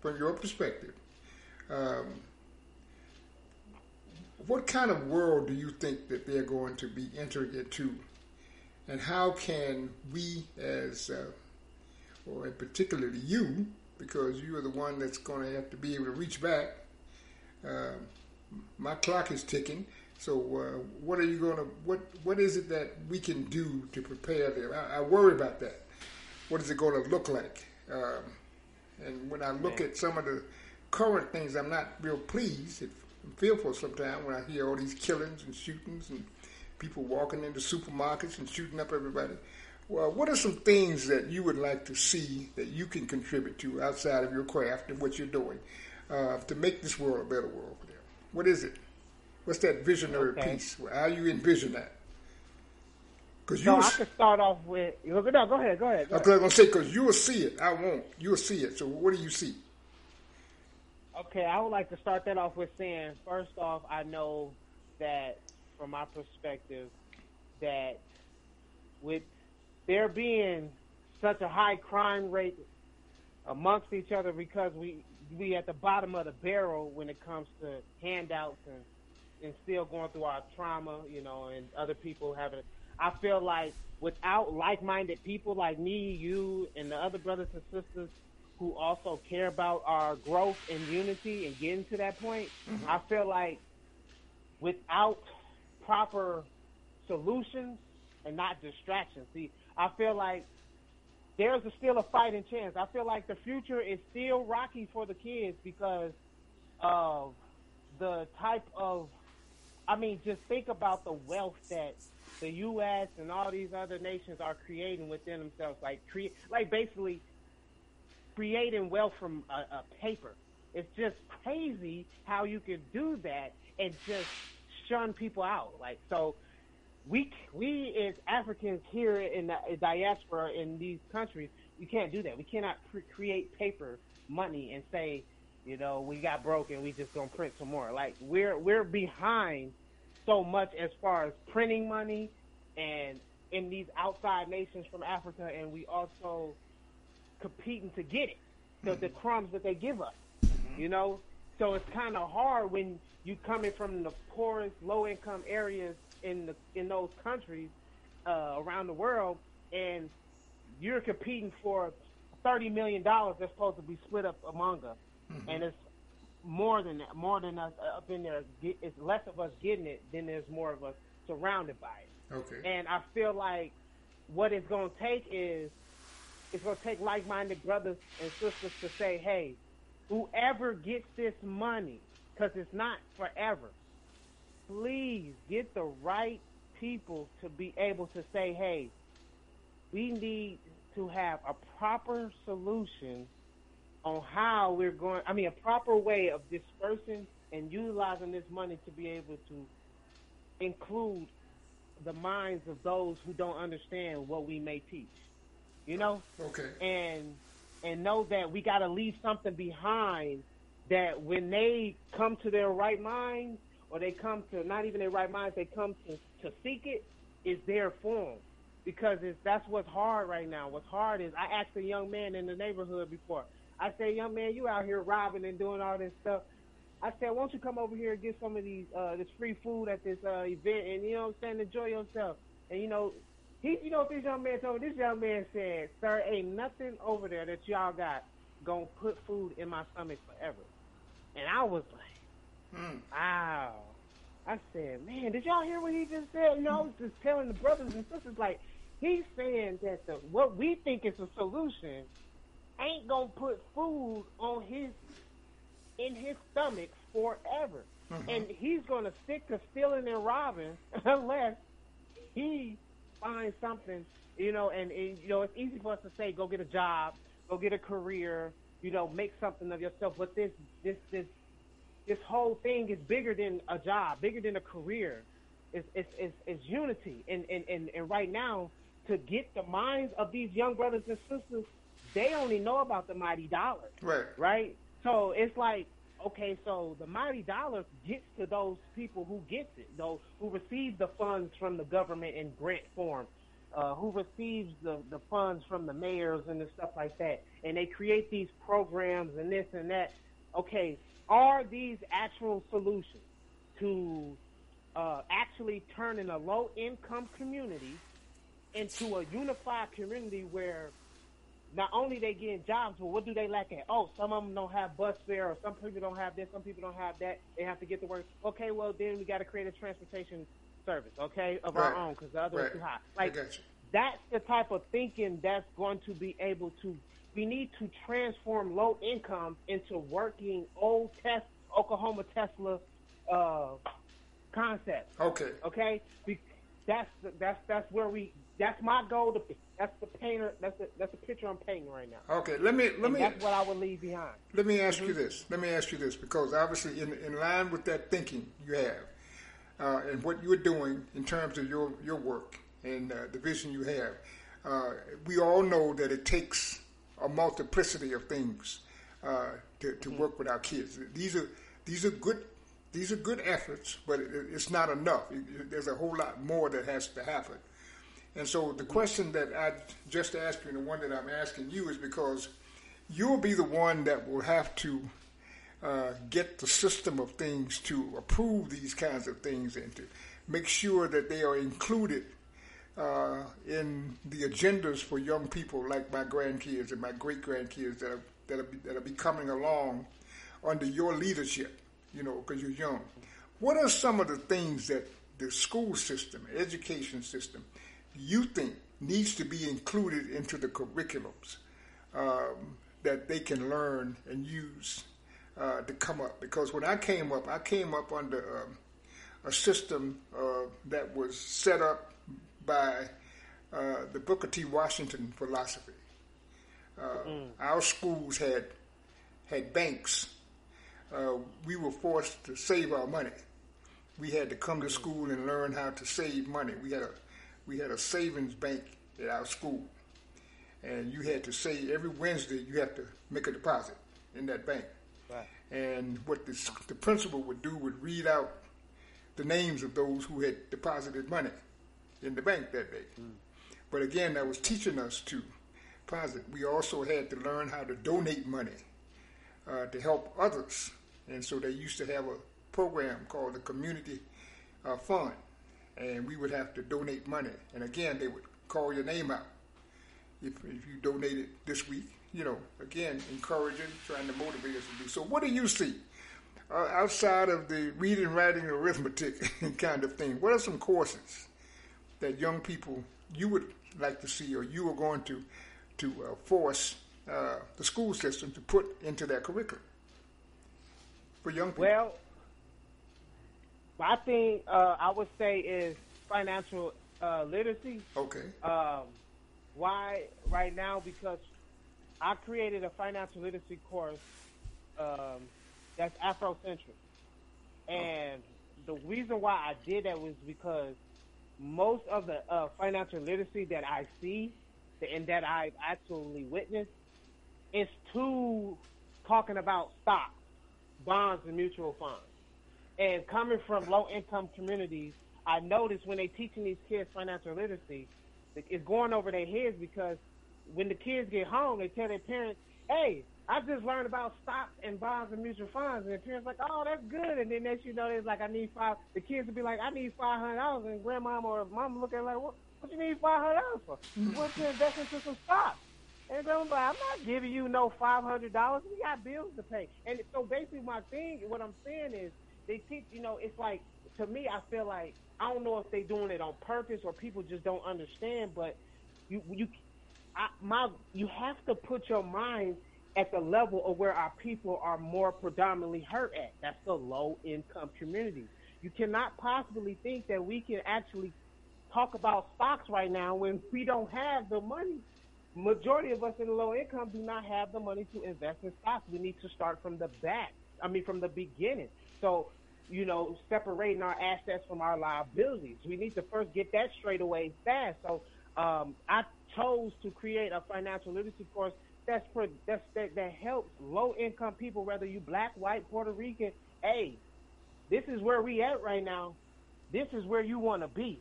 [SPEAKER 4] from your perspective? Um, what kind of world do you think that they're going to be entering into, and how can we, as uh, or particularly you, because you are the one that's going to have to be able to reach back. Um, my clock is ticking. So, uh, what are you going to? What What is it that we can do to prepare them? I, I worry about that. What is it going to look like? Um, and when I look at some of the current things, I'm not real pleased. It, I'm fearful sometimes when I hear all these killings and shootings and people walking into supermarkets and shooting up everybody. Well, what are some things that you would like to see that you can contribute to outside of your craft and what you're doing uh, to make this world a better world for them? What is it? What's that visionary
[SPEAKER 5] Okay.
[SPEAKER 4] piece? How you envision that? Because you,
[SPEAKER 5] So I could start off with. No, go ahead, go ahead. Go
[SPEAKER 4] I'm going to say because you will see it. I won't. You'll see it. So what do you see?
[SPEAKER 5] Okay, I would like to start that off with saying, first off, I know that from my perspective, that with there being such a high crime rate amongst each other because we we at the bottom of the barrel when it comes to handouts and and still going through our trauma, you know, and other people having. I feel like without like-minded people like me, you, and the other brothers and sisters who also care about our growth and unity and getting to that point, mm-hmm. I feel like without proper solutions and not distractions. See, I feel like there's a, still a fighting chance. I feel like the future is still rocky for the kids because of the type of I mean, just think about the wealth that the U.S. and all these other nations are creating within themselves. Like, create, like basically creating wealth from a, a paper. It's just crazy how you can do that and just shun people out. Like, so we we as Africans here in the diaspora in these countries, we can't do that. We cannot cre- create paper money and say, You know, we got broken. We just gonna print some more. Like we're we're behind so much as far as printing money and in these outside nations from Africa, and we also competing to get it, the, the crumbs that they give us. Mm-hmm. You know, so it's kind of hard when you coming from the poorest, low income areas in the in those countries uh, around the world, and you're competing for thirty million dollars that's supposed to be split up among us, and it's more than that, more than us up in there. It's less of us getting it than there's more of us surrounded by it.
[SPEAKER 4] Okay.
[SPEAKER 5] And I feel like what it's going to take is it's going to take like-minded brothers and sisters to say, hey, whoever gets this money, because it's not forever, please get the right people to be able to say, hey, we need to have a proper solution on how we're going, I mean, a proper way of dispersing and utilizing this money to be able to include the minds of those who don't understand what we may teach. You know?
[SPEAKER 4] Okay.
[SPEAKER 5] And and know that we got to leave something behind that when they come to their right mind or they come to not even their right minds, they come to to seek it is there for 'em. Because it's, that's what's hard right now. What's hard is I asked a young man in the neighborhood before. I said, "Young man, you out here robbing and doing all this stuff." I said, "Why don't you come over here and get some of these uh, this free food at this uh, event and you know what I'm saying, enjoy yourself." And you know, he, you know what this young man told me? This young man said, "Sir, ain't nothing over there that y'all got gonna put food in my stomach forever." And I was like,
[SPEAKER 4] Hmm.
[SPEAKER 5] "Wow." I said, "Man, did y'all hear what he just said?" You know, I was just telling the brothers and sisters like he's saying that the what we think is a solution ain't gonna put food on his in his stomach forever. And he's gonna stick to stealing and robbing unless he finds something, you know, and, and you know, it's easy for us to say, go get a job, go get a career, you know, make something of yourself. But this this this this whole thing is bigger than a job, bigger than a career. It's it's it's, it's unity. And, and, and, and right now, to get the minds of these young brothers and sisters, they only know about the mighty dollar
[SPEAKER 4] Right.
[SPEAKER 5] right? So it's like, okay, so the mighty dollar gets to those people who gets it, those who receive the funds from the government in grant form, uh, who receives the, the funds from the mayors and the stuff like that, and they create these programs and this and that. Okay, are these actual solutions to uh, actually turning a low income community into a unified community where not only they getting jobs, but what do they lack at? Oh, some of them don't have bus fare, or some people don't have this, some people don't have that. They have to get to work. Okay, well then we got to create a transportation service, okay, of our own because the other
[SPEAKER 4] Right.
[SPEAKER 5] is too high. Like that's the type of thinking that's going to be able to. We need to transform low income into working old test Oklahoma Tesla uh, concepts.
[SPEAKER 4] Okay.
[SPEAKER 5] Okay, Be- that's the, that's that's where we. That's my goal. To, that's the painter. That's the that's the picture I'm painting right now.
[SPEAKER 4] Okay. Let me let
[SPEAKER 5] And
[SPEAKER 4] me
[SPEAKER 5] that's what I would leave behind.
[SPEAKER 4] Let me ask you this. Let me ask you this because obviously, in, in line with that thinking you have, uh, and what you're doing in terms of your your work and uh, the vision you have, uh, we all know that it takes a multiplicity of things uh, to, to work with our kids. These are these are good these are good efforts, but it, it's not enough. It- it- there's a whole lot more that has to happen. And so the question that I just asked you, and the one that I'm asking you, is because you'll be the one that will have to uh, get the system of things to approve these kinds of things and to make sure that they are included uh, in the agendas for young people like my grandkids and my great grandkids that are, that are, that are be coming along under your leadership, you know, because you're young. What are some of the things that the school system, education system, you think needs to be included into the curriculums um, that they can learn and use uh, to come up? Because when I came up, I came up under um, a system uh, that was set up by uh, the Booker T. Washington philosophy. Uh, Our schools had had banks. Uh, we were forced to save our money. We had to come to school and learn how to save money. We had a we had a savings bank at our school, and you had to save every Wednesday. You have to make a deposit in that bank.
[SPEAKER 5] Right.
[SPEAKER 4] And what the, the principal would do would read out the names of those who had deposited money in the bank that day. But again, that was teaching us to deposit. We also had to learn how to donate money uh, to help others. And so they used to have a program called the Community uh, Fund. And we would have to donate money. And again, they would call your name out if, if you donated this week. You know, again, encouraging, trying to motivate us to do. So, what do you see uh, outside of the reading, writing, arithmetic kind of thing? What are some courses that young people you would like to see, or you are going to to uh, force uh, the school system to put into their curriculum for young people?
[SPEAKER 5] Well, my thing uh, I would say is financial uh, literacy.
[SPEAKER 4] okay,
[SPEAKER 5] Um, why right now? Because I created a financial literacy course um, that's Afrocentric, and the reason why I did that was because most of the uh, financial literacy that I see and that I've actually witnessed is too talking about stocks, bonds, and mutual funds. And coming from low income communities, I notice when they're teaching these kids financial literacy, it's going over their heads because when the kids get home, they tell their parents, "Hey, I just learned about stocks and bonds and mutual funds," and parents like, "Oh, that's good." And then next you know, they're like, "I need five. The kids will be like, "I need five hundred dollars," and grandmama or mama look at like, "What? What you need five hundred dollars for? What to invest into some stocks?" And grandma's like, "I'm not giving you no five hundred dollars. We got bills to pay." And so basically, my thing, what I'm saying is, they teach. You know, it's like to me, I feel like I don't know if they're doing it on purpose or people just don't understand, but you you I, my you have to put your mind at the level of where our people are more predominantly hurt at. That's the low income community. You cannot possibly think that we can actually talk about stocks right now when we don't have the money. Majority of us in low income do not have the money to invest in stocks. We need to start from the back. I mean, from the beginning. So, you know, separating our assets from our liabilities. We need to first get that straight away fast. So, um, I chose to create a financial literacy course that's for that's that, that helps low income people, whether you black, white, Puerto Rican. Hey, this is where we at right now. This is where you want to be.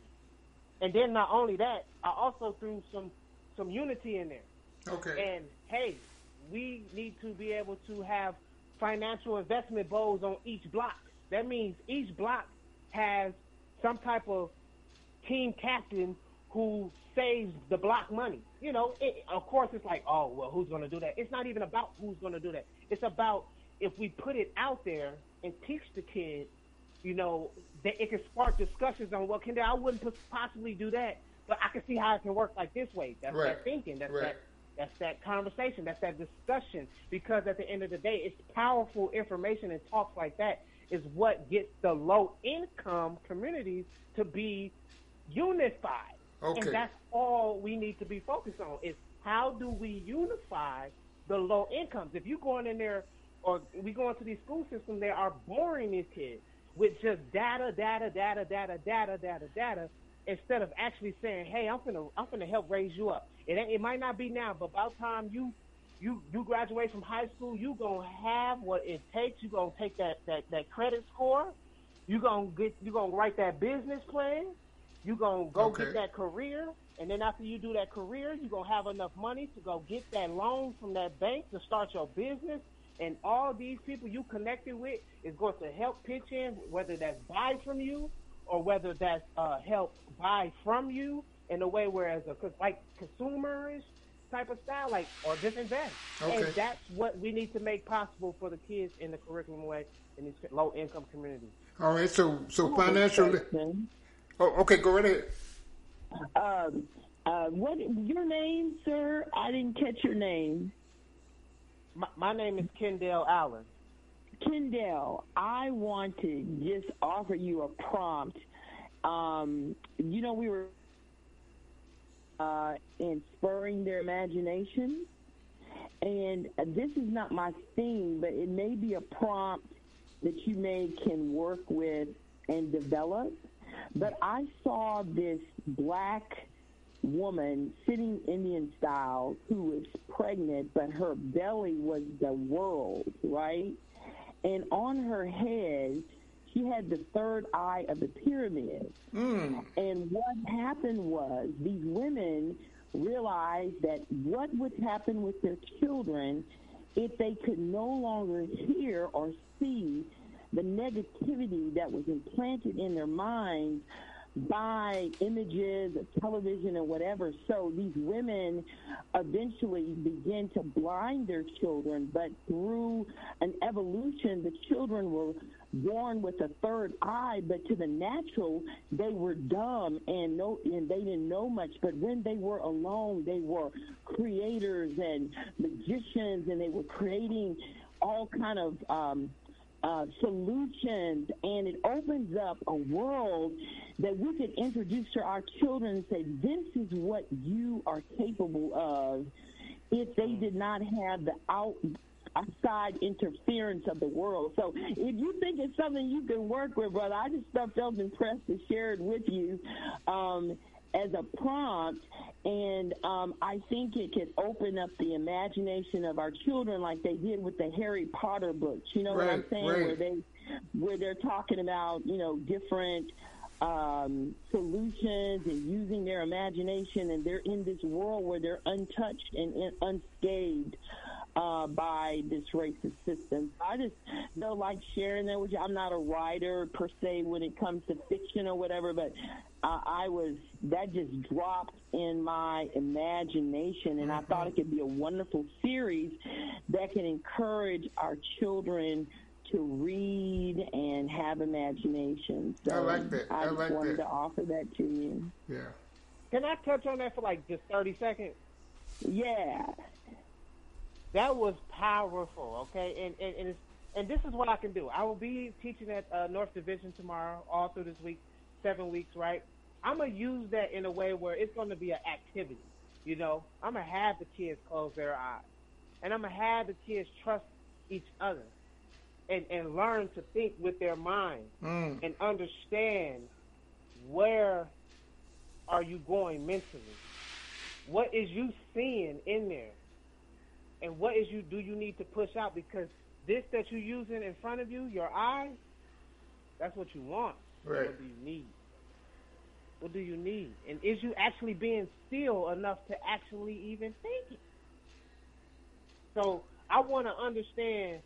[SPEAKER 5] And then not only that, I also threw some some unity in there.
[SPEAKER 4] okay,
[SPEAKER 5] And hey, we need to be able to have financial investment bowls on each block. That means each block has some type of team captain who saves the block money. You know, it, of course, it's like, oh, well, who's going to do that? It's not even about who's going to do that. It's about if we put it out there and teach the kid, you know, that it can spark discussions on, well, can I wouldn't possibly do that, but I can see how it can work like this way. That's
[SPEAKER 4] Right.
[SPEAKER 5] that thinking. That's
[SPEAKER 4] Right.
[SPEAKER 5] that that's that conversation. That's that discussion. Because at the end of the day, it's powerful information and talks like that is what gets the low income communities to be unified.
[SPEAKER 4] Okay.
[SPEAKER 5] And that's all we need to be focused on is how do we unify the low incomes? If you going in there or we go into these school systems, they are boring these kids with just data, data, data, data, data, data, data, instead of actually saying, "Hey, I'm gonna, I'm gonna help raise you up." It it might not be now, but by the time you, you, you graduate from high school, you gonna have what it takes. You gonna take that, that, that credit score. You gonna get, you gonna write that business plan. You gonna go
[SPEAKER 4] Okay.
[SPEAKER 5] get that career, and then after you do that career, you're gonna have enough money to go get that loan from that bank to start your business. And all these people you connected with is going to help pitch in, whether that's buy from you or whether that's uh, help buy from you in a way whereas a cause like consumerish type of style, like or just invest.
[SPEAKER 4] Okay.
[SPEAKER 5] And that's what we need to make possible for the kids in the curriculum way in these low income communities.
[SPEAKER 4] all right. So, so financial. Li-
[SPEAKER 10] Question.
[SPEAKER 4] Oh, okay, go right ahead.
[SPEAKER 10] Um, uh, what your name, sir? I didn't catch your name.
[SPEAKER 5] My, my name is Kendale Allen.
[SPEAKER 10] Kendale, I want to just offer you a prompt. Um, you know, we were uh, in spurring their imagination, and this is not my theme, but it may be a prompt that you may can work with and develop. But I saw this black woman sitting Indian style who was pregnant, but her belly was the world, right? and on her head, she had the third eye of the pyramid.
[SPEAKER 4] Mm.
[SPEAKER 10] And what happened was these women realized that what would happen with their children if they could no longer hear or see the negativity that was implanted in their minds by images of television and whatever. So these women eventually begin to blind their children, but through an evolution, the children were born with a third eye, but to the natural, they were dumb and no, and they didn't know much. But when they were alone, they were creators and magicians, and they were creating all kind of um, uh, solutions, and it opens up a world that we could introduce to our children and say, "This is what you are capable of." If they did not have the out outside interference of the world. So if you think it's something you can work with, brother, I just felt impressed to share it with you. Um, as a prompt, and um, I think it could open up the imagination of our children, like they did with the Harry Potter books. You know what I'm saying?
[SPEAKER 4] right.
[SPEAKER 10] Where they, where they're talking about, you know, different um, solutions and using their imagination, and they're in this world where they're untouched and in, unscathed uh, by this racist system. I just don't like sharing that with you. I'm not a writer per se when it comes to fiction or whatever, but uh, I was that just dropped in my imagination, and I thought it could be a wonderful series that can encourage our children to read and have imagination. So
[SPEAKER 4] I like that. I
[SPEAKER 10] just
[SPEAKER 4] like
[SPEAKER 10] wanted
[SPEAKER 4] that.
[SPEAKER 10] to offer that to you.
[SPEAKER 4] Yeah.
[SPEAKER 5] Can I touch on that for like just 30 seconds?
[SPEAKER 10] Yeah.
[SPEAKER 5] That was powerful, okay? And and and, it's, and this is what I can do. I will be teaching at uh, North Division tomorrow, all through this week, seven weeks, right? I'm gonna use that in a way where it's gonna be an activity. You know, I'm gonna have the kids close their eyes, and I'm gonna have the kids trust each other, and and learn to think with their mind
[SPEAKER 4] Mm.
[SPEAKER 5] and understand where are you going mentally. What is you seeing in there? And what is you do you need to push out because this that you're using in front of you, your eyes, that's what you want.
[SPEAKER 4] Right.
[SPEAKER 5] What do you need? What do you need? And is you actually being still enough to actually even think it? So I want to understand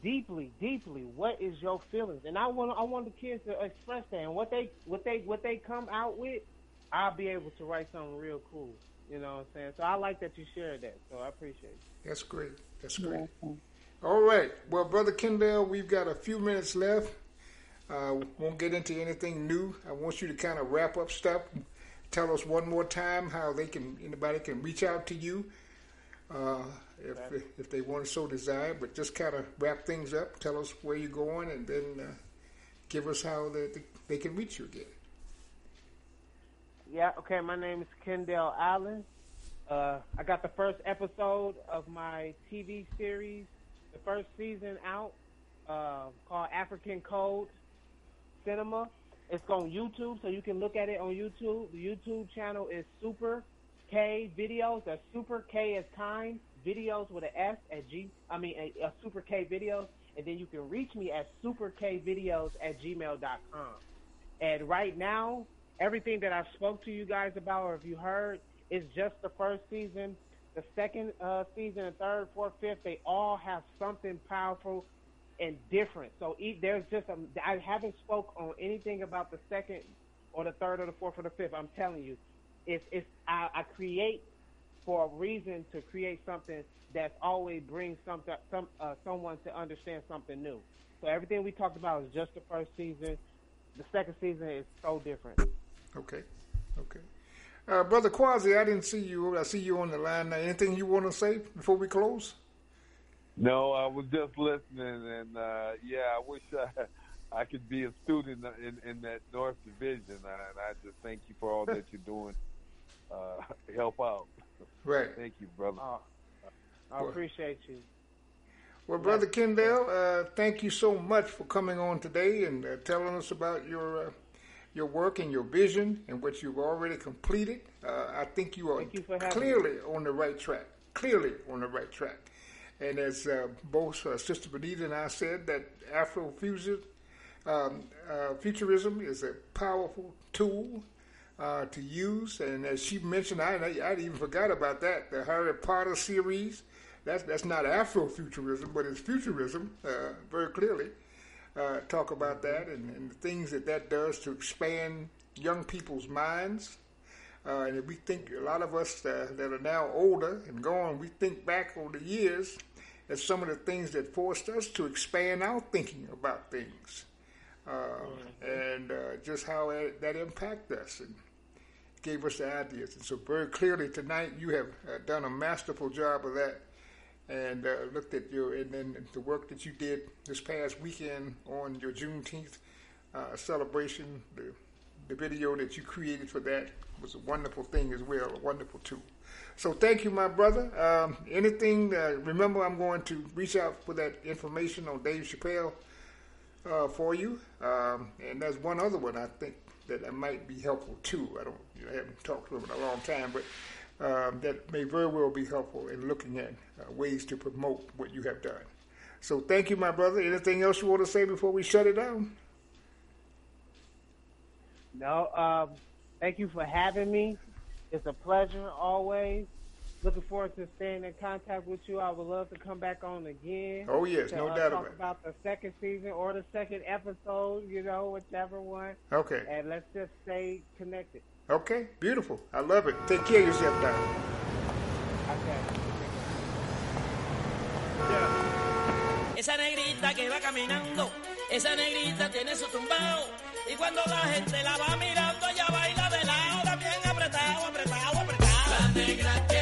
[SPEAKER 5] deeply, deeply what is your feelings, and I want I want the kids to express that. And what they what they what they come out with, I'll be able to write something real cool. You know what I'm saying? So I like that you shared that. So I appreciate it.
[SPEAKER 4] That's great. That's great. All right. Well, Brother Kendale, we've got a few minutes left. Uh, won't get into anything new. I want you to kind of wrap up stuff. Tell us one more time how they can anybody can reach out to you uh, if if they want to so desire. But just kind of wrap things up. Tell us where you're going, and then uh, give us how they, they can reach you again.
[SPEAKER 5] Yeah, okay, my name is Kendale Allen. Uh, I got the first episode of my TV series, the first season out, uh, called African Code Cinema. It's on YouTube, so you can look at it on YouTube. The YouTube channel is Super K Videos. That's Super K is kind videos with an S at G. I mean, a, a Super K Videos, and then you can reach me at superkvideos at gmail.com. And right now, everything that I spoke to you guys about, or if you heard, is just the first season. The second uh, season, the third, fourth, fifth, they all have something powerful and different. So there's just a, I haven't spoke on anything about the second or the third or the fourth or the fifth. I'm telling you, it's it's I, I create for a reason to create something that's always brings something some uh, someone to understand something new. So everything we talked about is just the first season. The second season is so different.
[SPEAKER 4] Okay. Okay. Uh, Brother Quasi, I didn't see you. I see you on the line now. Anything you want to say before we close?
[SPEAKER 11] No, I was just listening, and uh, yeah, I wish I, I could be a student in, in that North Division, and I just thank you for all that you're doing. Uh, help out.
[SPEAKER 4] Right.
[SPEAKER 11] Thank you, brother.
[SPEAKER 5] Oh, I appreciate you.
[SPEAKER 4] Well, Brother Kendale, uh, thank you so much for coming on today and uh, telling us about your uh, your work and your vision and what you've already completed. Uh, I think you are
[SPEAKER 5] you for having
[SPEAKER 4] clearly on the right track. Clearly on the right track. And as uh, both uh, Sister Benita and I said, that Afrofusion um, uh, futurism is a powerful tool uh, to use. And as she mentioned, I, I, even forgot about that. The Harry Potter series, that's, that's not Afrofuturism, but it's futurism, uh, very clearly. Uh, talk about that and, and, the things that that does to expand young people's minds. Uh, and we think, a lot of us uh, that are now older and gone, we think back over the years as some of the things that forced us to expand our thinking about things. Uh, and uh, just how that impacted us and gave us the ideas. And so, very clearly tonight, you have uh, done a masterful job of that, and uh, looked at your and then the work that you did this past weekend on your Juneteenth uh, celebration. The, the video that you created for that was a wonderful thing as well, a wonderful tool. So thank you, my brother. Um, anything? Uh, remember, I'm going to reach out for that information on Dave Chappelle uh, for you. Um, and there's one other one I think that, might be helpful too. I don't, you know, I haven't talked to him in a long time, but um, that may very well be helpful in looking at uh, ways to promote what you have done. So thank you, my brother. Anything else you want to say before we shut it down?
[SPEAKER 5] No. Um, thank you for having me. It's a pleasure always looking forward to staying in contact with you. I would love to come back on again.
[SPEAKER 4] Oh yes,
[SPEAKER 5] to,
[SPEAKER 4] no
[SPEAKER 5] uh,
[SPEAKER 4] doubt
[SPEAKER 5] talk
[SPEAKER 4] about it.
[SPEAKER 5] about the second season or the second episode. You know, whichever one.
[SPEAKER 4] Okay.
[SPEAKER 5] And let's just stay connected.
[SPEAKER 4] Okay, beautiful. I love it. Take care of yourself now.
[SPEAKER 5] Okay.
[SPEAKER 12] Esa negrita que va caminando, esa negrita tiene su tumbao. Y cuando la gente la va mirando, ella baila de lado, negra